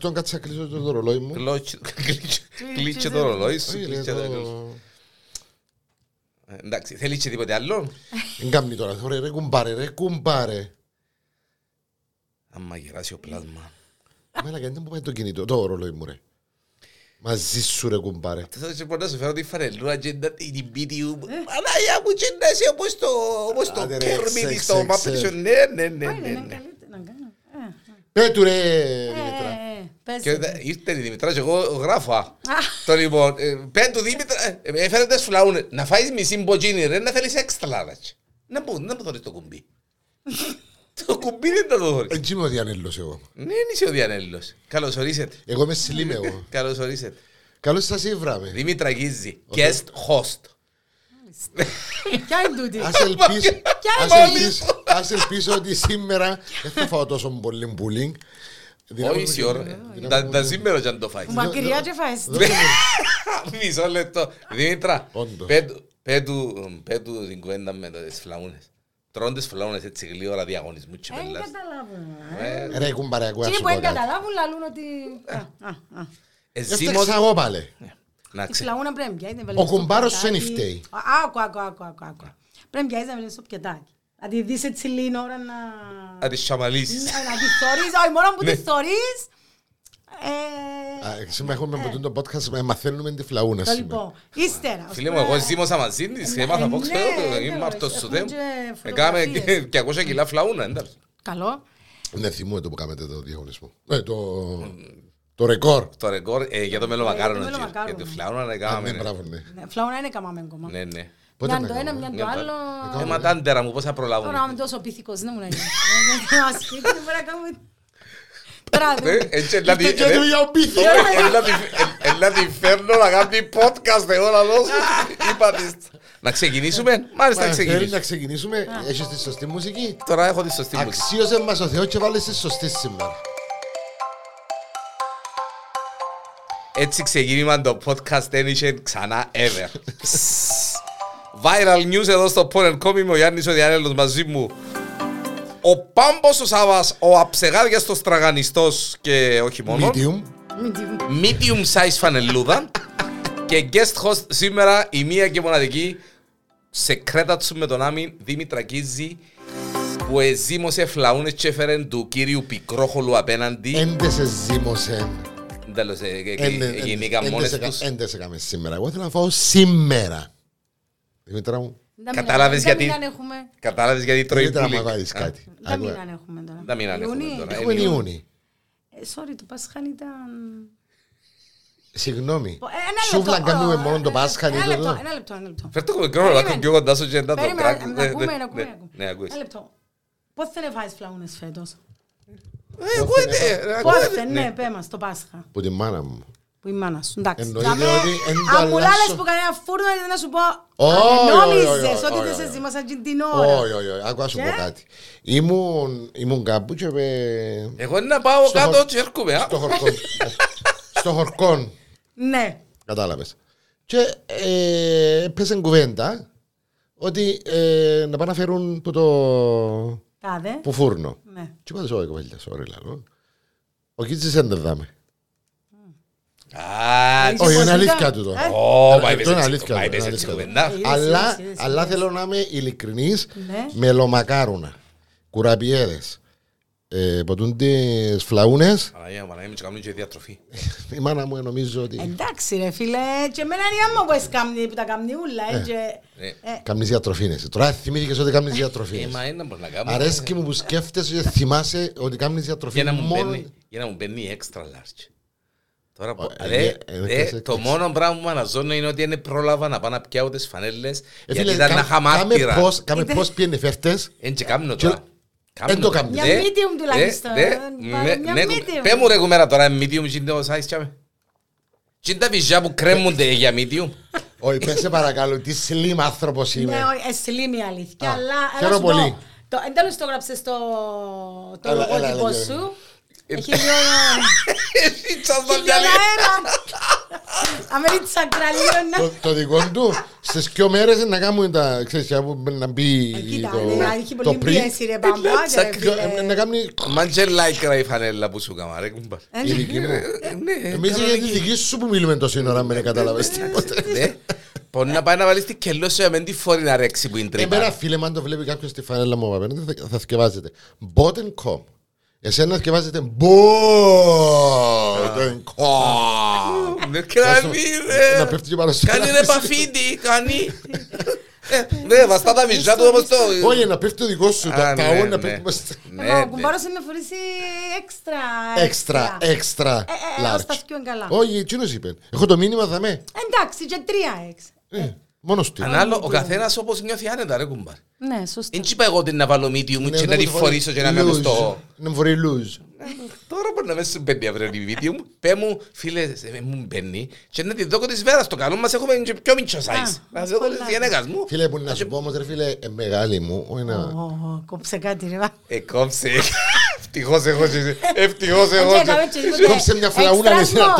Τον κάτσε να κλείσω το ρολόι μου. Κλώτσι- κλείτσε- Κλείτσε το ρολόι σου. Όχι, κλείτσε λέει, το- το- Ε, Εντάξει, θέλεις και τίποτε άλλο. Δεν κάνει τώρα. Ωραία, ρε κουμπάρε, ρε κουμπάρε. Άμα γεράσει ο πλάσμα. Μέλα, γιατί δεν μου πάει το κινητό, το ρολόι μου, ρε. Μαζί σου, ρε κουμπάρε. Θα σε πω να σου φέρω τη φανελούρα και να την πίτι μου. Ανάγια μου και να είσαι όπως το, όπως το Άντε ρε, Κέρμιν ξε, στο ξε, Muppet ξε. Show. Ναι, ναι, ναι, Όχι, ναι, είναι ναι. καλύτερα να κάνω. Ε, Πέτου ρε, ε, Δημητρά. Ε, πες Και το. δε- ήρθε η Δημητράς και εγώ γράφω. α. Το λοιπόν, ε, πεν του Δήμητρα, ε, έφερε τις φλαούνες. Να φάεις μισή μποτζίνι ρε, να θέλεις έξτρα λάδας. Να πού, να πού θωρείς το κουμπί. Το κουμπί δεν θα το θωρείς. Έτσι είμαι ο Διανέλος εγώ. Ναι, είσαι ο Διανέλος. Καλώς ορίσετε. Εγώ είμαι σιλίμ εγώ. Καλώς ορίσετε. Καλώς σας ήβραμε. Δήμητρα Γκίζη, guest host. Ποια είναι τούτη; Ας ελπίσω, ας μόλις. ελπίσω, ας ελπίσω ότι σήμερα δεν θα φάω τόσο πολύ bullying. Όχι ίση ώρα. Τα- Τα σήμερα και αν το φάεις. Μακριά και φάεις. Μισό λεπτό. Δήμητρα, Όντως. πέτου- πέτου πέτου την κουβέντα με τις φλαούνες. Τρώνε τις φλαούνες έτσι γλύωρα διαγωνισμού και Δεν πελάς. καταλάβουν. Ε, Ρε κουμπάρε, ακούω να Τι σου που πω δεν κάτι. καταλάβουν λαλούν ότι... Α, α, α. Εσύ Έφταξα μος- εγώ πάλι. Να Η ξέρεις. φλαούνα πρέπει να πιάσει, να βάλει Ο στο κουμπάρος σου πιατάκι. δεν φταίει. Α, Άκου, άκου, άκου, άκου, άκου. Πρέπει να πιάσεις να βάλεις στο πιατάκι. Να τη δεις έτσι λίγη ώρα να... Να τις σαμαλίσεις. να να τη θωρείς, όχι μόνο που Ναι. τη θωρείς. ε, Α, Σήμερα έχουμε με το podcast, ε, μαθαίνουμε τη φλαούνα Το σήμερα. λοιπόν, ύστερα. Φίλε μου, εγώ ζήμωσα μαζί της και Ε, έμαθα από ναι, ξέρω, ναι, είμαι ναι, αυτός σου έχουμε δεν. και Έκαμε φωτογραφίες. 200 κιλά φλαούνα, εντάξει. Καλό. Ναι, θυμούμαι το που κάνετε το διαγωνισμό. Ε, το, το ρεκόρ. Το ρεκόρ ε, για το μελομακάρονο. το και- μελομακάρονο. Για το φλαούνα να Α, κάναμε. ναι, μπράβο, ναι. Ναι, Φλαούνα είναι καμάμε ακόμα. Ναι, ναι. Πότε Μια να το ένα, κάνουμε; μια το άλλο. Ε, μα τάντερα μου, πώς θα προλάβουν. Τώρα είμαι τόσο πίθηκος, δεν μου να γίνει. Να σπίτι, δεν μπορεί να κάνουμε... Τώρα, Ε, δεν- Έτσι, να τη- Και του για ο πίθη. Ε, έλα τη- ε, έλα τη φέρνω να κάνει podcast εγώ να δώσω. Είπα της. Να ξεκινήσουμε; Μάλιστα, να Μα, θέλεις ξεκινήσουμε. να ξεκινήσουμε; Έχεις τη σωστή μουσική; Τώρα έχω τη σωστή μουσική. Αξίωσε μας ο Θεός και βάλεις τη σωστή σήμερα. Έτσι ξεκίνημα το podcast δεν είχε ξανά ever. Viral news εδώ στο Porn Com είμαι ο Γιάννης ο Διανέλος μαζί μου. Ο Πάμπος ο Σάβας, ο αψεγάδιας ο στραγανιστός και όχι μόνο. Medium. Μην τη- Medium size φανελούδα. και guest host σήμερα η μία και μοναδική σε κρέτα του με τον Άμιν Δήμητρα Κίζη που εζήμωσε φλαούνες και έφερε του κύριου Πικρόχολου απέναντι. Έντεσε ζήμωσε. Τέλος, ε, ε, ε, γεννήκαν μόνες τους. Έντεσε κάμες σήμερα. Εγώ θέλω να φάω σήμερα. Δημήτρα μου, Δεν Κατάλαβες μιλάμε, γιατί- Δεν έχουμε. Κατάλαβες γιατί τρώει Δημήτρα μου πουλί. βάλεις κάτι. Δεν Άκου, μιλάνε έχουμε τώρα. Δεν μιλάνε έχουμε Ιούνι; τώρα. Έχουμε Ιούνι. Ε, Sorry, το Πάσχαν ήταν... Συγγνώμη. Ε, ένα Σούβλα λεπτό. κάνουμε Ε, μόνο το ε, Πάσχα. Ένα είναι λεπτό, το- ένα λεπτό, ένα λεπτό. Φέρ' το μικρόφωνο να Περίμενε. έρθω πιο κοντά σου και να το Περίμενε, κράκει. να Ναι, ακούμε, ναι, να ακούμε, ναι. να ακούμε. Ναι, ακούεις. Ένα λεπτό. Πώς θα φάεις φλαούνες φέτος; Ε, ακούεται, ε, Πώς ακούεται. θα, ναι, πέ μας, το Πάσχα. Που τη μάνα μου. Που η μάνα σου, εντάξει. Εννοείται Δαμε, ότι εν το Αν μου αλλάσω. λάλες που κανένα φούρνο ήταν να σου πω Όχι, «Α, όχι, Νόμιζες όχι, ότι όχι, δεν σε όχι. ζήμασαν και την ώρα. Όχι, όχι, όχι. Άκου να σου πω Και; κάτι. Ήμουν, ήμουν κάπου και με- Εγώ είναι να πάω Στο κάτω χορ- και έρχομαι. α. στο χορκόν. στο χορκόν. Ναι. Κατάλαβες. Και ε, έπαιζε κουβέντα ότι ε, να πάνε να φέρουν που το Τάδε. που φούρνο. Ναι. Και είπα σε κοπέλια, sorry λαλό. Ο Κίτσις δεν δάμε. Α, Ε, Όχι, είναι πως αλήθεια ήταν, του το. ε; Ω, μα Αυτό είπες είναι έτσι- αλήθεια, μα είναι είπες έτσι αλήθεια. κουβέντα. Είδες, Αλλά, είδες, είδες, αλλά είδες. θέλω να είμαι ειλικρινής Ναι. με λομακάρουνα, κουραπιέδες, ε, ποτούν τις φλαούνες. Παναγία μου, Παναγία μου, και κάνουν και διατροφή. Η μάνα μου νομίζω ότι Εντάξει ρε φίλε, και εμένα είναι άμα που έσκαμνει, που τα καμνεί ούλα, ε, και... Ε. ε, κάνεις διατροφήνες. Τώρα θυμήθηκες ότι κάνεις Ε, διατροφήνες. μα είναι να μπορεί να κάνω. Αρέσκει μου που σκέφτεσαι και θυμάσαι ότι κάνεις Για διατροφή να μου μόνο... μπαίνει- για να μου μπαίνει extra large. Τώρα, πω- ε, ρε, ε, ε, ρε, έκασε- το μόνο πράγμα που με αναζώνω είναι ότι δεν πρόλαβα να πάω να πιάω τις φανέλες Ε, γιατί φίλε, ήταν κα- να είχα κάμε μάρτυρα. πώς- Κάμε Είτε- πώς πιένε φέρτες. Εν και κάμνω Και- τώρα. Κάμνω Εν το τώρα. κάμνεις. Μια Ρε, medium ρε, τουλάχιστον, ρε, ε, ναι, μια ναι, medium. Πέ μου ρε κουμέρα τώρα, medium και το size τσάμε. Τι είναι τα βυζιά που κρέμονται για medium; Όχι, πες σε παρακαλώ, τι slim άνθρωπος είμαι. Ναι, όχι, εσυλίμη η αλήθεια, Α, αλλά... χαίρομαι αλλά σου πω, πολύ. το- Εν τέλος το γράψες στο το Έλα, έλα, λογότυπο έλα, σου. Ε, Έχει λίγο... Εσύ τσάς το Έχει λίγο μυαλί. αέρα. Αν με τσακραλίω να... Το- Το δικό του, στις δυο μέρες να κάνουν τα, ξέρεις, για να μπει Ε, Κοίτα, το- ναι, έχει το πολύ πριν. πίεση ρε μπαμπά. ρε Δυο- φίλε. ε, Να κάνει Μάντζε λάικρα η φανέλα που σου κάμα, ρε κουμπάρ. Ε, η δική μου. Ε, Ναι, Εμείς για τη δική σου που μιλούμε τόση ώρα, με κατάλαβες τίποτε. ναι. Μπορεί να πάει να βάλεις τη κελό σου με τη φόρη να ρέξει που είναι Εμένα τρύπα. φίλε μου αν το βλέπει κάποιος στη φανέλα μου απέναντι θα- θα θκευάζεται Bot.com Εσένα θκευάζεται Bot.com Δεν κάνει Να ρε. πέφτει και πάνω στο Κάνει ρε λάθος. παφίτι, κάνει. Ε, Ναι, βαστά τα μισά του όπως το... Όχι να πέφτει το δικό σου Α, Τα τα ναι, όν να ναι. πέφτει μες στο- Ναι, Εγώ ναι. κουμπάρωσε με φορήσει έξτρα. Έξτρα, έξτρα Ε, ε, ως τα large πιο καλά. Όχι, εκείνος είπε Έχω το μήνυμα δαμέ Εντάξει, και τρία εξ. Ε, Μόνος του Ανάλο, ο καθένας όπως νιώθει άνετα ρε κουμπάρ. Ναι, σωστά. Δεν είπα εγώ ότι να βάλω medium Ναι, και να τη φορήσω και να κάνω στο... Να μου φορεί lose Τώρα μπορεί να μες σου μπαίνει αύριο η βίντεο μου. Πέ μου, φίλε, ε, μου μπαίνει και να τη δω της βέρας. Στο καλό μας έχουμε και πιο μικρό size. Να σε δω πολλά. της γενέκας μου. Φίλε που να σου πω όμως ρε φίλε ε, Μεγάλη μου όχι να- Ω, ω, Κόψε κάτι ρε. βα. Ε, κόψε. Ευτυχώς εγώ και εσύ. Ευτυχώς εγώ Και και- έκαμε και τίποτε. Κόψε μια φλαούνα, Extra εσύ, να small,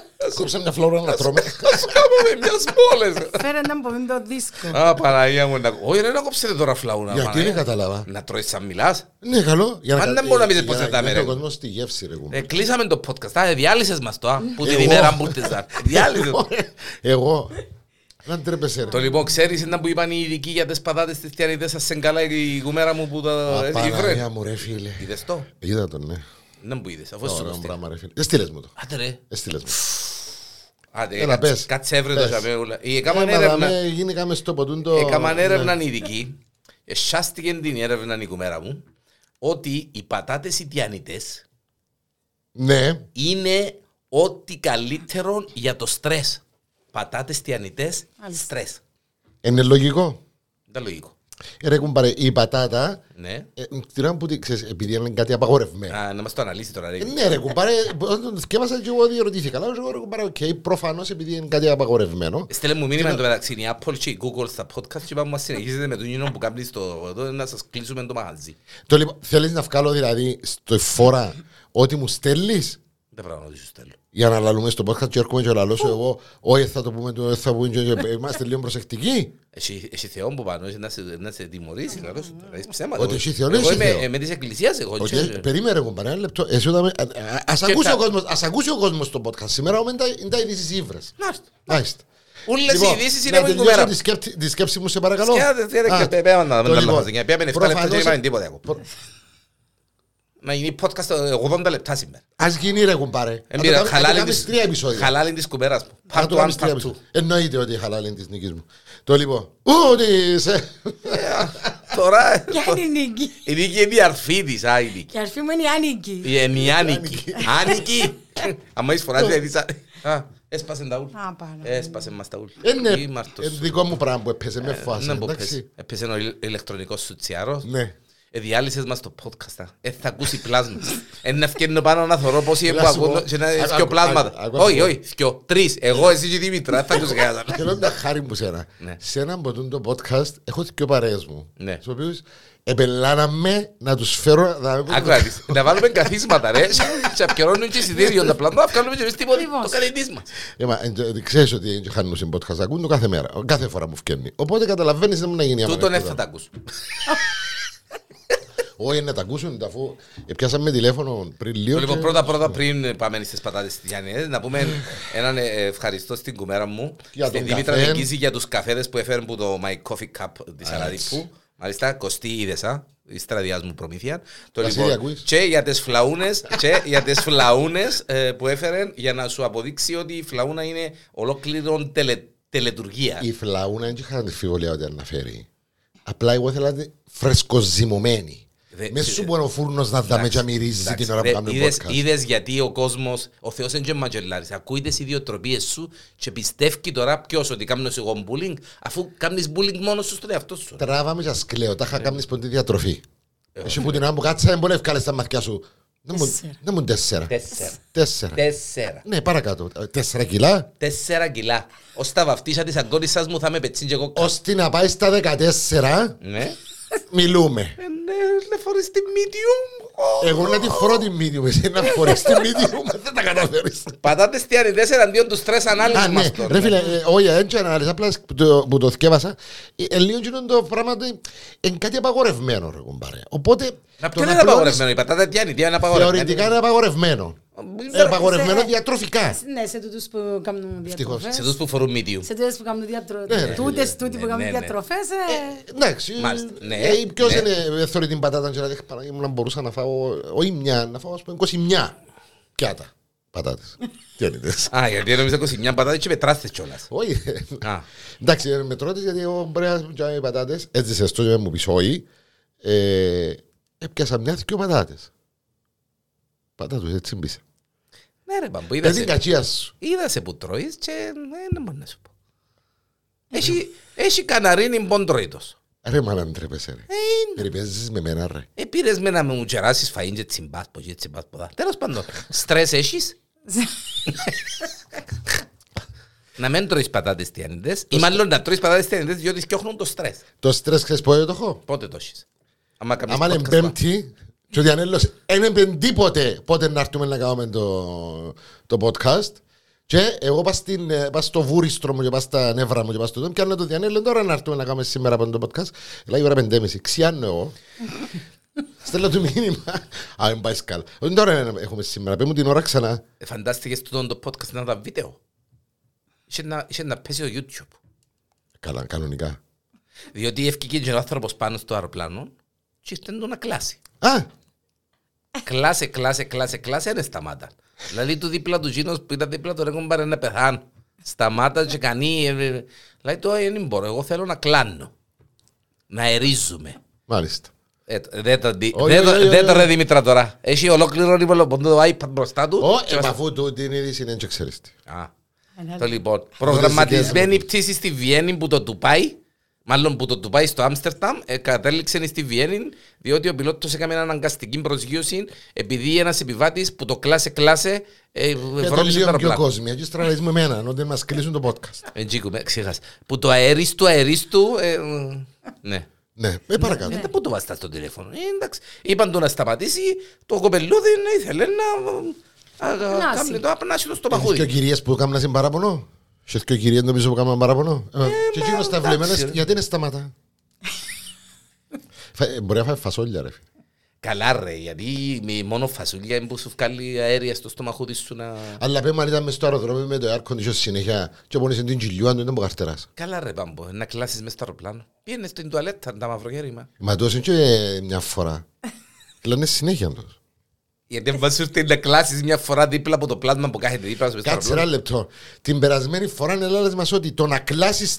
τρώμε. έκαμε και extra small. Κόψε μια φλόρα να τρώμε Ας κάνουμε μιας σπόλες. Φέρε να μου το δίσκο. Α, Παναγία μου. να- Όχι ρε, να κόψετε τώρα φλαούνα. Γιατί Παναγία. δεν κατάλαβα Να τρώεις σαν μιλάς. Ναι, καλό. Για Αν κα- δεν μπορώ να πεις για πώς να θα τα νιώθει με, ο ρε. κόσμος στη γεύση, ρε κουμπί. Ε, Κλείσαμε το podcast. Α, διάλυσες μας το. α, Που την Εγώ. ημέρα που ήρθες. Διάλυσες. Εγώ. Να τρέπεσαι, Το ρε. λοιπόν, ξέρεις να που είπαν οι ειδικοί για τις πατάτες της τιανιδές σας καλά η κουμέρα μου που τα Α, έφυγε Παναγία μου, ρε φίλε. Είδες το; Είδα τον, ναι. Να μου είδες, αφού σου το Ωραίο στείλω. πράγμα, ρε φίλε. Έστειλες μου το. Άντε ρε. Έστειλες μου. Άντε, Έλα, κάτσε- πες. Κάτσε έβρε το Πες. σαπέουλα. Η Ε, έκαναν μα έρευνα. δαμε, γίνει κάμε στο ποτούν το... Έκαναν ναι. έρευνα οι ειδικοί. Εσάστηκε την έρευνα η κουμέρα μου ότι οι πατάτες οι τιανιτές Ναι. είναι ό,τι καλύτερο για το στρες. Πατάτες τηανιτές, Μάλιστα. στρες. Είναι λογικό. Δεν λογικό. Ε, Ρε κουμπάρε, η πατάτα, Ναι. ε, την ώρα που τη ξέρεις, επειδή είναι κάτι απαγορευμένο. Α, να μας το αναλύσει τώρα. ρε. Ε, Ναι ρε κουμπάρε, όταν το σκέφτασα και εγώ διερωτήθηκα. Αλλά εγώ ρε κουμπάρε, οκ, προφανώς επειδή είναι κάτι απαγορευμένο. Στέλνε μου μήνυμα εντωμεταξύ η Apple και η Google στα podcast και είπαμε μας συνεχίζετε με τον Νίνο που κάνεις το εδώ να σας κλείσουμε το μαγαζί. Το λοιπόν, θέλεις να βγάλω δηλαδή στο φορά ό,τι μου στέλνεις; Δεν πράγμα να σου στέλνω. Για να λαλούμε στο podcast και έρχομαι και λαλώ σου εγώ όχι θα το πούμε, το- θα πούμε και και είμαστε λίγο προσεκτικοί. Έχει, έχει Θεό που πάνω, έχει να σε, να σε τιμωρήσεις, λαλό σου. Τώρα, έχεις ψέματα. Ότι Εγώ- έχει Θεό, Εγώ έχει είμαι Θεό. ε, με της εκκλησίας εγώ. Ότι, και- Περίμενε ρε κουμπάρε, ένα λεπτό. Εσύ όταν- α- α- Ας Και ακούσει τα- ο κόσμος, ας ακούσει ο κόσμος το podcast. Σήμερα όμως είναι τα- είναι τα ειδήσεις ύβρες. Να έρθω. Μάλιστα. Όλες οι Λοιπόν, ειδήσεις να είναι από την τελειώσω κουμέρα. τη σκέψη- τη σκέψη μου σε παρακαλώ. Σκιάτε, τι είναι, Α, και πέ- πέ- να- το να- λοιπόν, να- να- Πήγαμε 7 λεπτά και δεν προφανώς- είπαμε τίποτα ακόμα. προ- Να γίνει podcast 80 λεπτά σήμερα. Ας γίνει ρε κουμπάρε. Να το Εμπειρά, κάνουμε- να το χαλάλη κάνεις της- τρία επεισόδια. χαλάλη της κουμέρας μου. Θα Part το 1, κάνεις τρία part 2. επεισόδια. Εννοείται ότι η χαλάλη είναι της νίκης μου. Το λοιπόν. Ούτε σε... Τώρα, ε, Ποια είναι η νίκη. η Νίκη είναι η αρφή της, α, η Νίκη. Και αρφή μου είναι η Άνικη. Η Ενιάνικη. Άνικη. Αν έχεις φοράσει δηλαδή σαν... Α, έσπασε τα ούλ. Α, πάρα. Έσπασε μας τα ούλ. Είναι Τι μάρτος ε, σου. δικό μου πράγμα που έπαιζε με φάση. Να μπω πες. εντάξει. Έπαιζε ο ηλ- ηλεκτρονικός σου τσιάρος. Ναι. Ε, διάλυσες μας το podcast. Ε, θα ακούσει πλάσμα. Ε, να φκένω πάνω να θωρώ πόσοι Έλα που σου πω. ακούν και να Άκου, δυο άκου, πλάσματα. άκου, άκου, Όχι, άκου. όχι, δυο, τρεις. Εγώ, εσύ και η Δήμητρα. Δεν θα ακούσει κανένας άλλο. Θέλω να χάρη μου σένα. Ναι. Σε έναν από τούτο το podcast έχω και παρέες μου. Ναι. Στους οποίους επελάναμε να τους φέρω... να- Άκου να δεις. Να βάλουμε καθίσματα ρε. Και απκαιρώνουν και εισιτήριο τα πλάνο. Να βγάλουμε και εμείς τίποτα. Λοιπόν. Το καλετής μας. Ε, μα, ε, ε, Ξέρεις ότι είναι χάνουν σε podcast, ακούν το κάθε μέρα, κάθε φορά μου φκένει. Οπότε καταλαβαίνεις δεν μου να γίνει άμα Τούτον είναι δεν θα αυτό. τα ακούσουν. Όχι να τα ακούσουν, αφού πιάσαμε τηλέφωνο πριν λίγο Λοιπόν, και- πρώτα πρώτα πριν πάμε στις πατάτες της Γιάννης, να πούμε έναν ε, ευχαριστώ στην κουμέρα μου, Για στην τον Δήμητρα καφέ. Νικίζη για τους καφέδες που έφεραν που το My Coffee Cup της Α, Αλαδιππού. Μάλιστα, κοστί είδες, α, η στραδιάς μου προμήθεια. Το Βασίλη, λοιπόν, ακούεις; και για τις φλαούνες, και για τις φλαούνες ε, που έφεραν για να σου αποδείξει ότι η φλαούνα είναι ολόκληρον τελε, τελετουργία. Η φλαούνα δεν είχα αμφιβολία ότι αναφέρει. Απλά εγώ ήθελα να είναι φρεσκοζυμωμένη. Δε- Μέσα σου μπορεί ο φούρνος να δάμε και να μυρίζει Εντάξει, την ώρα που ρε, κάνουμε είδες- podcast. Είδες γιατί ο κόσμος, ο Θεός είναι και μαγελάρης. Ακούει τις ιδιοτροπίες σου και πιστεύει τώρα ποιος ότι κάνω εγώ bullying, αφού κάνεις bullying μόνος σου στον εαυτό σου. Τράβαμε και σκλέω, τα Ναι. είχα κάνει σποντή διατροφή. Εσύ που την ώρα που κάτσα δεν μπορεί να ευκάλες τα μαθηκιά σου. Δεν μου- Τέσσερα. Δεν μου τέσσερα. Τέσσερα. Τέσσερα. Τέσσερα. Ναι, παρακάτω. Ε, Τέσσερα κιλά. Τέσσερα κιλά. Ως τα βαφτίσια της αγκώνης σας μου θα με πετσίν και εγώ. Ώστε να πάει στα 14, Ναι. μιλούμε. Ε, Ναι, λεφορείς τη medium. Εγώ να τη φορώ τη medium, εσύ να φορείς τη medium, δεν τα καταφέρεις. Πατάτες τιανιδές εναντίον τους στρες ανάλυσης Α, ναι, μας τώρα. ρε φίλε, ε, όχι, δεν ξέρω ανάλυσα, απλά που το- που το θκεύασα, ε, ε, λίγο εκείνο το πράγμα ότι είναι κάτι απαγορευμένο, ρε κουμπάρε. Οπότε, Να το ποιο είναι πλώνεις- απαγορευμένο, η πατάτα τιανιδία είναι απαγορευμένη. Θεωρητικά είναι απαγορευμένο. Ε, Ε, Απαγορευμένο σε- διατροφικά. Ναι, σε τούτους που κάνουν διατροφές. Σε τους που φορούν medium. Σε τούτες που κάνουν διατροφές. Ναι, ρε, Τούτες τούτοι ναι, που κάνουν ναι, ναι. διατροφές. ε, Εντάξει, Μάλιστα, ναι, ε, ποιος ναι. είναι, ε, θεωρεί την πατάτα και να δείχνει Παναγία μου να μπορούσα να φάω, όχι μια, να φάω ας πούμε 21 πιάτα πατάτες. Τι είναι τες. Α, γιατί νόμιζα 29 πατάτες και πετράστες κιόλας. Όχι. Α, Εντάξει, ε, με τρώτε γιατί εγώ μπορεί να πιάνω οι πατάτες, έτσι σε στο και μου πεις όχι. Ε, Έπιασα μιας δυο πατάτες. Πατάτους, έτσι μπήσε. Ναι ρε μπαμπού, Με είδα την σε- κατσίας σου. είδα σε που τρώεις και ναι, δεν μπορώ να σου πω. Έχει- Έχει καναρίνι ποντροίτος. Ρε μα να ντρέπεσαι ρε. Ε, Ρε παίζεις με μένα ρε. Ε, πήρες με να μου κεράσεις φαΐν και τσιμπάσπο και τσιμπάσπο. Τέλος πάντων, στρες έχεις; Να μην τρώεις πατάτες τιανίδες ή μάλλον να τρώεις πατάτες τιανίδες διότι σκιώχνουν το στρες. Το στρες ξέρεις πότε το έχω; Πότε το έχεις; Άμα κάνεις Άμα είναι podcast, πέμπτη και ο Διανέλος δεν έμπαινε τίποτε πότε να έρθουμε να κάνουμε το, το podcast και εγώ πας, στην, ε, πας στο βούριστρο μου και πας στα νεύρα μου και πας στο δόν και αν το Διανέλο τώρα να έρθουμε να κάνουμε σήμερα από το podcast λέει η ώρα πεντέμιση, ξιάνω εγώ Στέλνω του μήνυμα. Α, δεν πάει σκάλα. Όχι τώρα είναι- έχουμε σήμερα. Πες μου την ώρα ξανά. Ε, Φαντάστηκες τούτο το podcast να ήταν βίντεο. Είχε να, είχε να πέσει στο YouTube. Καλά, κανονικά. Διότι έφυγε και ο άνθρωπος πάνω στο αεροπλάνο και ήρθε να κλάσει. Α, Κλάσε, κλάσε, κλάσε, κλάσε, δεν σταμάτα. Δηλαδή του δίπλα του Τζίνος που ήταν δίπλα του ρε κομπάρε να πεθάνω. Σταμάτα και κανεί. ε, ε, Δηλαδή το δεν μπορώ, εγώ θέλω να κλάνω. Να ερίζουμε. μάλιστα. Ε, Δεν το δει- Όχι, δεν το- όχι, όχι, δεν το όχι. ρε Δημήτρα τώρα. Έχει ολόκληρο λοιπόν το iPad μπροστά του. Ω, και ε, μας- αφού του την είδηση είναι και ξέρεις τι. Α, ε, Το λοιπόν, προγραμματισμένη συνδυασμό. πτήση στη Βιέννη που το Τουπάι, μάλλον που το Τουπάι στο Άμστερνταμ, ε, κατέληξε στη Βιέννη, διότι ο πιλότος έκανε αναγκαστική προσγείωση, επειδή ένας επιβάτης που το κλάσε κλάσε, ε, Για το βρόλισε το λίγο πιο αεροπλάνο. κόσμια. Και στραβείς με εμένα, ότι μας κλείσουν το podcast. Εντζίκουμε, ξέχασα. Που το αέρις του αέρις του, ε, ε, ναι. Ναι, ε, παρακάτω. Ε, πού το βάστα στο τηλέφωνο; Ε, εντάξει. Είπαν του να σταματήσει, το κοπελούδι ε, ήθελε να... α, α, Απνάσει. Κάνει το απνάσει το στο Έχεις και παχούδι. κυρίες που έκαναν σε παράπονο; Έχεις και κυρίες νομίζω που έκαναν παράπονο; Ε, Και εκείνος τα εντάξει, βλεμμένες, ρε. γιατί είναι σταματά. Φα- ε, Μπορεί να φάει φασόλια ρε. Καλά ρε, γιατί με μόνο φασούλια είναι που σου βγάλει αέρια στο στομαχούδι σου να... Αλλά πέμε αν ήταν μες στο αεροδρόμιο με το air condition συνέχεια και πόνεσαι την κοιλιού αν δεν ήταν που καρτεράς. Καλά ρε Πάμπο, να κλάσεις μες στο αεροπλάνο. Πήγαινε στην τουαλέτα, τα μαυρογέρημα. Μα τόσο είναι και μια φορά. Λένε συνέχεια τους. Γιατί αν βάζεις ήρθε να κλάσεις μια φορά δίπλα από το πλάσμα που κάθεται δίπλα σου μες στο Κάτσε ένα αεροπλάνο. λεπτό. Την περασμένη φορά έλεγες μας ότι το να κλάσεις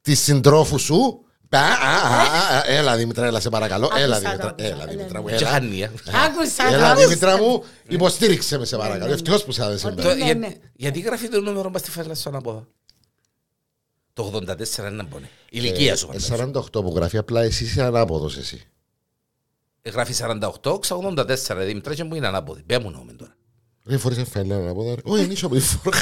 τη συντρόφους σου Α, α, α, α, Έλα Δημήτρα, έλα σε παρακαλώ. Άκουσα Έλα το, Δημήτρα, άκουσα. έλα Ναι, Δημήτρα μου. ναι. Και Έλα, χάνει. Άκουσα έλα το. Δημήτρα μου, υποστήριξε με σε παρακαλώ. ναι. Ευτυχώς που σε άδεσαι. Ότι- Το- Ναι, για- ναι. Γιατί γράφει το νούμερο μας στη φάλα στον ανάποδα. Το 84 είναι μπονέ. Ηλικία σου. Ε, φαντάζομαι. 48 που γράφει, απλά εσύ είσαι ανάποδος εσύ. Ε, Γράφει 48, 84 Δημήτρα και μου είναι ανάποδη. Πέ μου νόμεν τώρα. Δεν φορείς εφέλα ανάποδα. ρε. Όχι, είναι ίσο από τη φορά.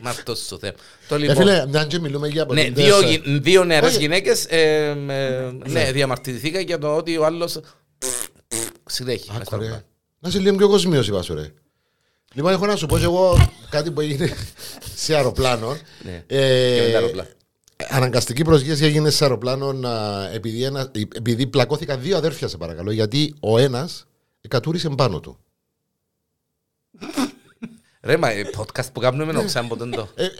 Μα αυτός σου θέμα. Το Ε, λοιπόν. φίλε, μια και μιλούμε για Ναι, ποτέ. δύο, γυ- δύο νεαρές Όχι. γυναίκες ε, ε, ναι, διαμαρτυρηθήκα για το ότι ο άλλος συνέχει. μες στο Άκου, ρε. αεροπλάνο. Να είσαι λίγο πιο κοσμίος είπα σου ρε. Λοιπόν, έχω να σου πω και εγώ κάτι που έγινε σε αεροπλάνο. Ναι, Ε, και με τα αεροπλάνα. Αναγκαστική προσγείωση έγινε σε αεροπλάνο να- επειδή, ένα, επειδή πλακώθηκαν δύο αδέρφια, σε παρακαλώ. Γιατί ο ένας κατούρισε πάνω του. Ρε, μα ε, podcast που κάνουμε με οξάν ποτέ το. Ε, ε,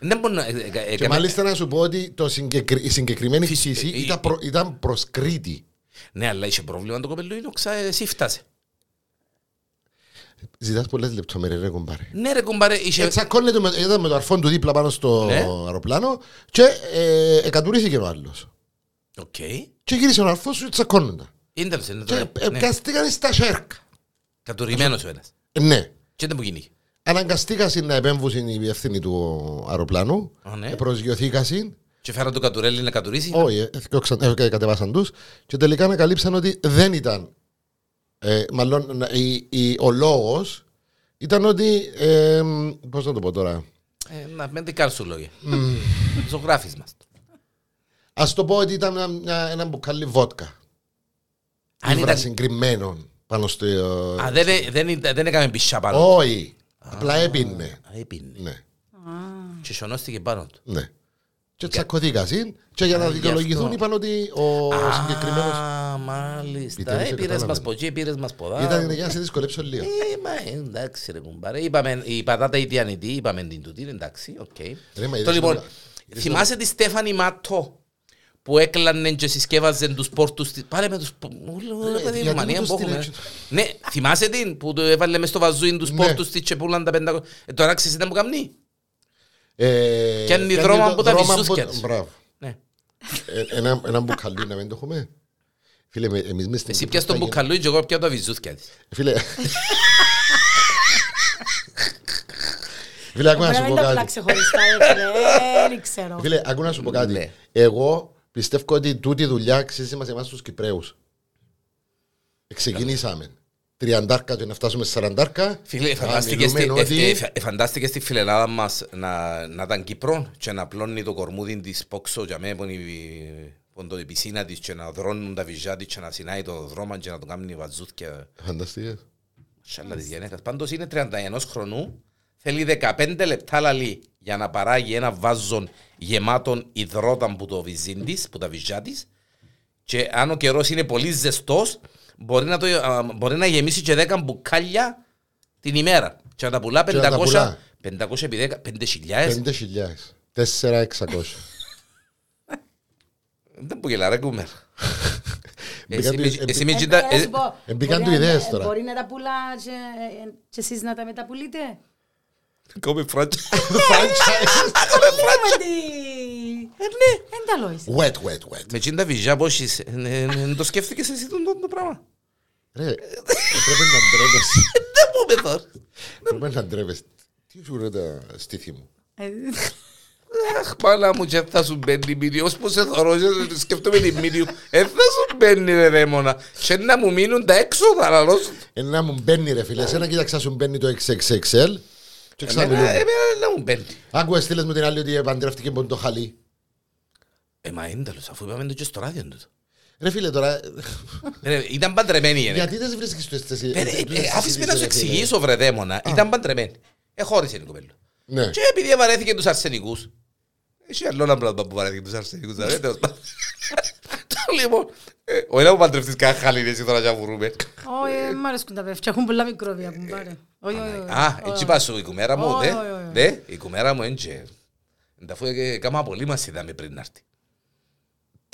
Δεν μπορώ να... ε, ε, ε, και κανένα- μάλιστα να σου πω ότι το συγκεκρι- η συγκεκριμένη φυσική ε, ήταν, προ, ήταν προς Κρήτη. Ναι, αλλά είχε πρόβλημα το κοπελού, είναι οξά, εσύ φτάσε. Ζητάς πολλές λεπτομέρειες ρε κουμπάρε. Ναι ρε κουμπάρε, είχε... Ε, Τσακώνεται με, ήταν με το αρφόν του δίπλα πάνω στο Ναι. αεροπλάνο και ε, εκατουρίστηκε ο άλλος. Οκ. Και γύρισε ο αρφός σου και τσακώνονταν. Ίντερνετ, είναι Και το... ναι. πιάστηκαν στα σέρκα. Κατουρημένος ο ένας. Ε, Ναι. Και δεν μου γίνει. Αναγκαστήκασαν να επέμβουν οι υπεύθυνοι του αεροπλάνου. Α, ναι. Ε, Προσγειωθήκασαν. Και φέρα το κατουρέλι να κατουρίσει. Όχι, ε, έφτιαξαν- ε, κατεβάσαν τους και τελικά ανακαλύψαν ότι δεν ήταν. Ε, μάλλον να- η- η- ο λόγος ήταν ότι. Ε, Πώς να το πω τώρα; Ε, να με δικά σου λόγια. Ζωγράφεις μας. Α το πω ότι ήταν μια- μια- ένα μπουκάλι βότκα. Αν Ήβρα ήταν- συγκεκριμένων πάνω στο... ε, Α, δεν, ε- δεν, ήταν- δεν έκαμε πισά πάνω. Όχι. Απλά έπινε. Α, έπινε. Ναι. Και σιωνώστηκε πάνω του. Ναι. Και τσακωθήκας συν και για να Α, γι' δικαιολογηθούν αυτό. είπαν ότι ο συγκεκριμένος Α, μάλιστα. Επιτέλους Έπειρες κατάλαβε. μας από εκεί, έπειρες μας από εδώ. ήταν για να σε δυσκολέψω λίγο. Ε, μα εντάξει ρε κουμπάρε. Είπαμε, η πατάτα η τιανητή, είπαμε την τούτη, εντάξει, οκ. Ρε, μα Το είδες λοιπόν, όλα- είδες θυμάσαι τη Στέφανη Μάτο που έκλανε και συσκεύαζε τους πόρτους της. Πάρε με τους... πο- Ούλο, ρε παιδί μου, γιατί μανία μου που τους έχουμε. στείλε Ναι, θυμάσαι την που το έβαλε μες στο βαζούιν τους Ναι. πόρτους της και πουλαν τα 500. Ε, Τώρα ξέρεις τι ήταν που καμνεί. Ε, Κι αν είναι κάνει δρόμα το- από τα δρόμα βυζούσκια από- της. Μπράβο. Ναι. Ε, Ένα ένα μπουκαλί να μην το έχουμε. Φίλε, με- εμείς μες στην Εσύ Κύπρο πιάσ' τον θα γίνει- μπουκαλούι και εγώ πια τα βυζούθκια της. Φίλε... Φίλε, άκου να Πρέπει σου να πω τα πουλά κάτι. ξεχωριστά, ρε φίλε. Δεν ξέρω. Φίλε, άκου να σου πω κάτι. Ναι. Εγώ πιστεύω ότι τούτη η δουλειά αξίζει μας εμάς τους Κυπρέους. Ξεκινήσαμε. Τριαντάρκα και να φτάσουμε σαραντάρκα. Φίλε, φαντάστηκες μιλούμε στη, ότι- ε, ε, ε, φαντάστηκες στη φιλενάδα μας να, να ήταν Κύπρο και να πλώνει το κορμούδι της πόξο για μέ που είναι η- που είναι το η πισίνα της και να δρώνουν τα βυζιά της και να συνάει το δρόμο και να το κάνουν οι βαζούθκια. Φανταστείες. Σάλα της γενέκας. Πάντως είναι 31 χρονού, θέλει 15 λεπτά λαλή για να παράγει ένα βάζον γεμάτον υδρόταν που το βυζίν της, που τα βυζιά της και αν ο καιρός είναι πολύ ζεστός μπορεί να, το, α, μπορεί να γεμίσει και 10 μπουκάλια την ημέρα και να τα πουλά 500, Και να τα πουλά. 500 επί 10, 5 χιλιάδες. Πέντε χιλιάδες. Τέσσερα εξακόσια. Δεν που γελά ρε κούμερ. Μπήκαν Εσύ του- με- εμπ- εσύ με Ε, τζιντα- να ε, σου πω, εμπήκαν μπορεί του να- ιδέες τώρα. Μπορεί να τα πουλά και ε, και εσείς να τα μεταπουλείτε; Κόμε φράτσα. Έχουμε τι... Ε, ναι. Εν τα λόγεις. Wet, wet, wet. Με τζιντα βυζιά πώς είσαι. Ε, ε, ε, Το σκέφτηκες εσύ το το πράγμα; Ρε, πρέπει να ντρέπεσαι. Δεν πούμε τώρα. Πρέπει να ντρέπεσαι. Τι σου ρε τα στήθη μου; Ε, Αχ, μάνα μου και θα σου μπαίνει μύτη. Ως που σε θωρώ και σκέφτομαι την μύτη μου. Ε, θα σου μπαίνει ρε δαίμονα. Και να μου μείνουν τα έξοδα, λαλός. Ένα μου μπαίνει ρε φίλε, εσένα κοίταξα σου μπαίνει το XXXL και Εμένα ξαναμιλούμε. εμένα να μου μπαίνει. Άκουε στείλες μου την άλλη ότι παντρεύτηκε με το χαλί. Ε, μα είναι τέλος, αφού είπαμε το και στο ράδιο τούτο. Ρε φίλε τώρα, Ρε, Ήταν παντρεμένη η γυναίκα. γιατί δεν σε βρίσκεις στο αίσθηση. Ε, ε, ε, Άφησε με να σου εξηγήσω βρε δαίμονα. Ήταν παντρεμένη. Εχώρισε η κοπέλα. Ναι. Και επειδή βαρέθηκε τους αρσενικούς. Έχει άλλο ένα πράγμα που βαρέθηκε τους αρσενικούς. αλλά τέλος πάντων. Το λοιπόν. ε, Όχι να μου παντρευτείς κανένα χαλί εσύ τώρα για βουρούμε. Όχι, ε, μ' αρέσκουν τα πέφτια. Έχουν πολλά μικρόβια που πάρε. Όχι, όχι, όχι. Α, έτσι πας σου η κουμέρα μου, Όχι, δε. όχι, όχι. Δε, η κουμέρα μου έντια. Αφού έκανα πολύ μας είδαμε πριν να έρθει.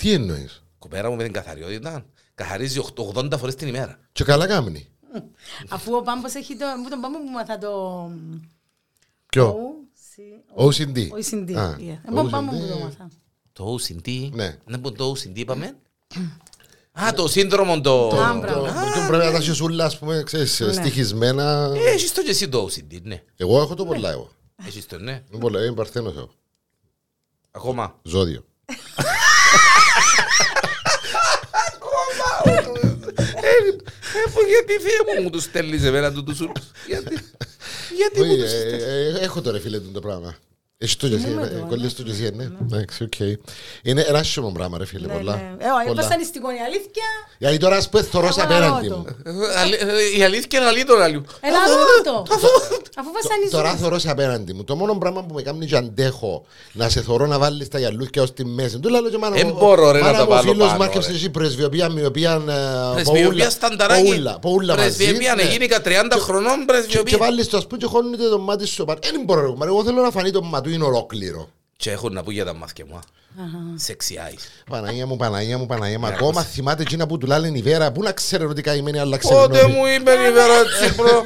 Τι εννοείς; Η κουμέρα μου με την καθαριότητα καθαρίζει 80 φορές την ημέρα. Και καλά κάμνη. Αφού ο Πάμπος έχει το... Μου τον Πάμπο που μάθα το... Ποιο; OC. OCD. Ο Ισυντή. Α, Εγώ Πάμπο OCD. που το μάθα. Το OCD. Ναι. Να πω το OCD είπαμε. Α, το σύνδρομο το... Α, Το- μπράβο. το πρέπει να τα έχεις όλα, ας πούμε, ξέρεις, Ναι. στοιχισμένα. Ε, Έχεις το και εσύ το OCD, ναι. Εγώ έχω το πολλά εγώ. Έχεις το, ναι. Είναι πολλά, είμαι παρθένος εγώ. Ακόμα. Ζώδιο. γιατί θεία μου μου τους στέλνεις εμένα τους τους ούλους. Γιατί, γιατί μου Όχι, τους ε, στέλνεις; ε, Έχω το ρε φίλε του το πράγμα. Έχει το και εσύ, Θυμούμαι ε, το, κολλήσεις το και εσύ, ναι. Εντάξει, οκ. Είναι ένα άσχημο πράγμα ρε φίλε, Ναι, πολλά. ναι. Ε, όχι, Πολλά. βασανιστικό είναι η αλήθεια. Γιατί τώρα ας πούμε θωρώ Εγώ απέναντι λαλώ μου. το. Ε, αλη- ε, Η αλήθεια είναι αλήθεια τον άλλου. Έλα ρώτα το. Αφού Τώρα βασανίζουν. θωρώ σε απέναντι μου. Το μόνο πράγμα που με κάνει και αντέχω να σε θωρώ να βάλεις τα γυαλούθια ως τη μέση. Του λέω και μάνα Εν μου, μπορώ, ρε, να μάνα τα μου, ο βάλω φίλος πάνω, μου άρκεψε ρε. εσύ πρεσβειοποία με οποία ε, Πρεσβειοποία στανταράκι. Παούλα, παούλα μαζί. Πρεσβειοποία, ναι. ναι, γίνηκα 30 χρονών Και- Και πρεσβειοποία. βάλεις το ας πούμε και χώνεται το μάτι σου πάνω. Δεν μπορώ ρε κουμπάρε, εγώ θέλω να φανεί το ματούιν ολόκληρο. Και έχουν να πούν για τα μάτια μου. α. Sexy eyes. Παναγία μου, Παναγία μου, Παναγία μου. Ναι, Ακόμα ακούς. θυμάται εκείνα που του λένε η Βέρα. Πού να ξέρουν ότι καημένη αλλά Πότε ξεγνώμη. μου είπε η Βέρα Τσίπρο,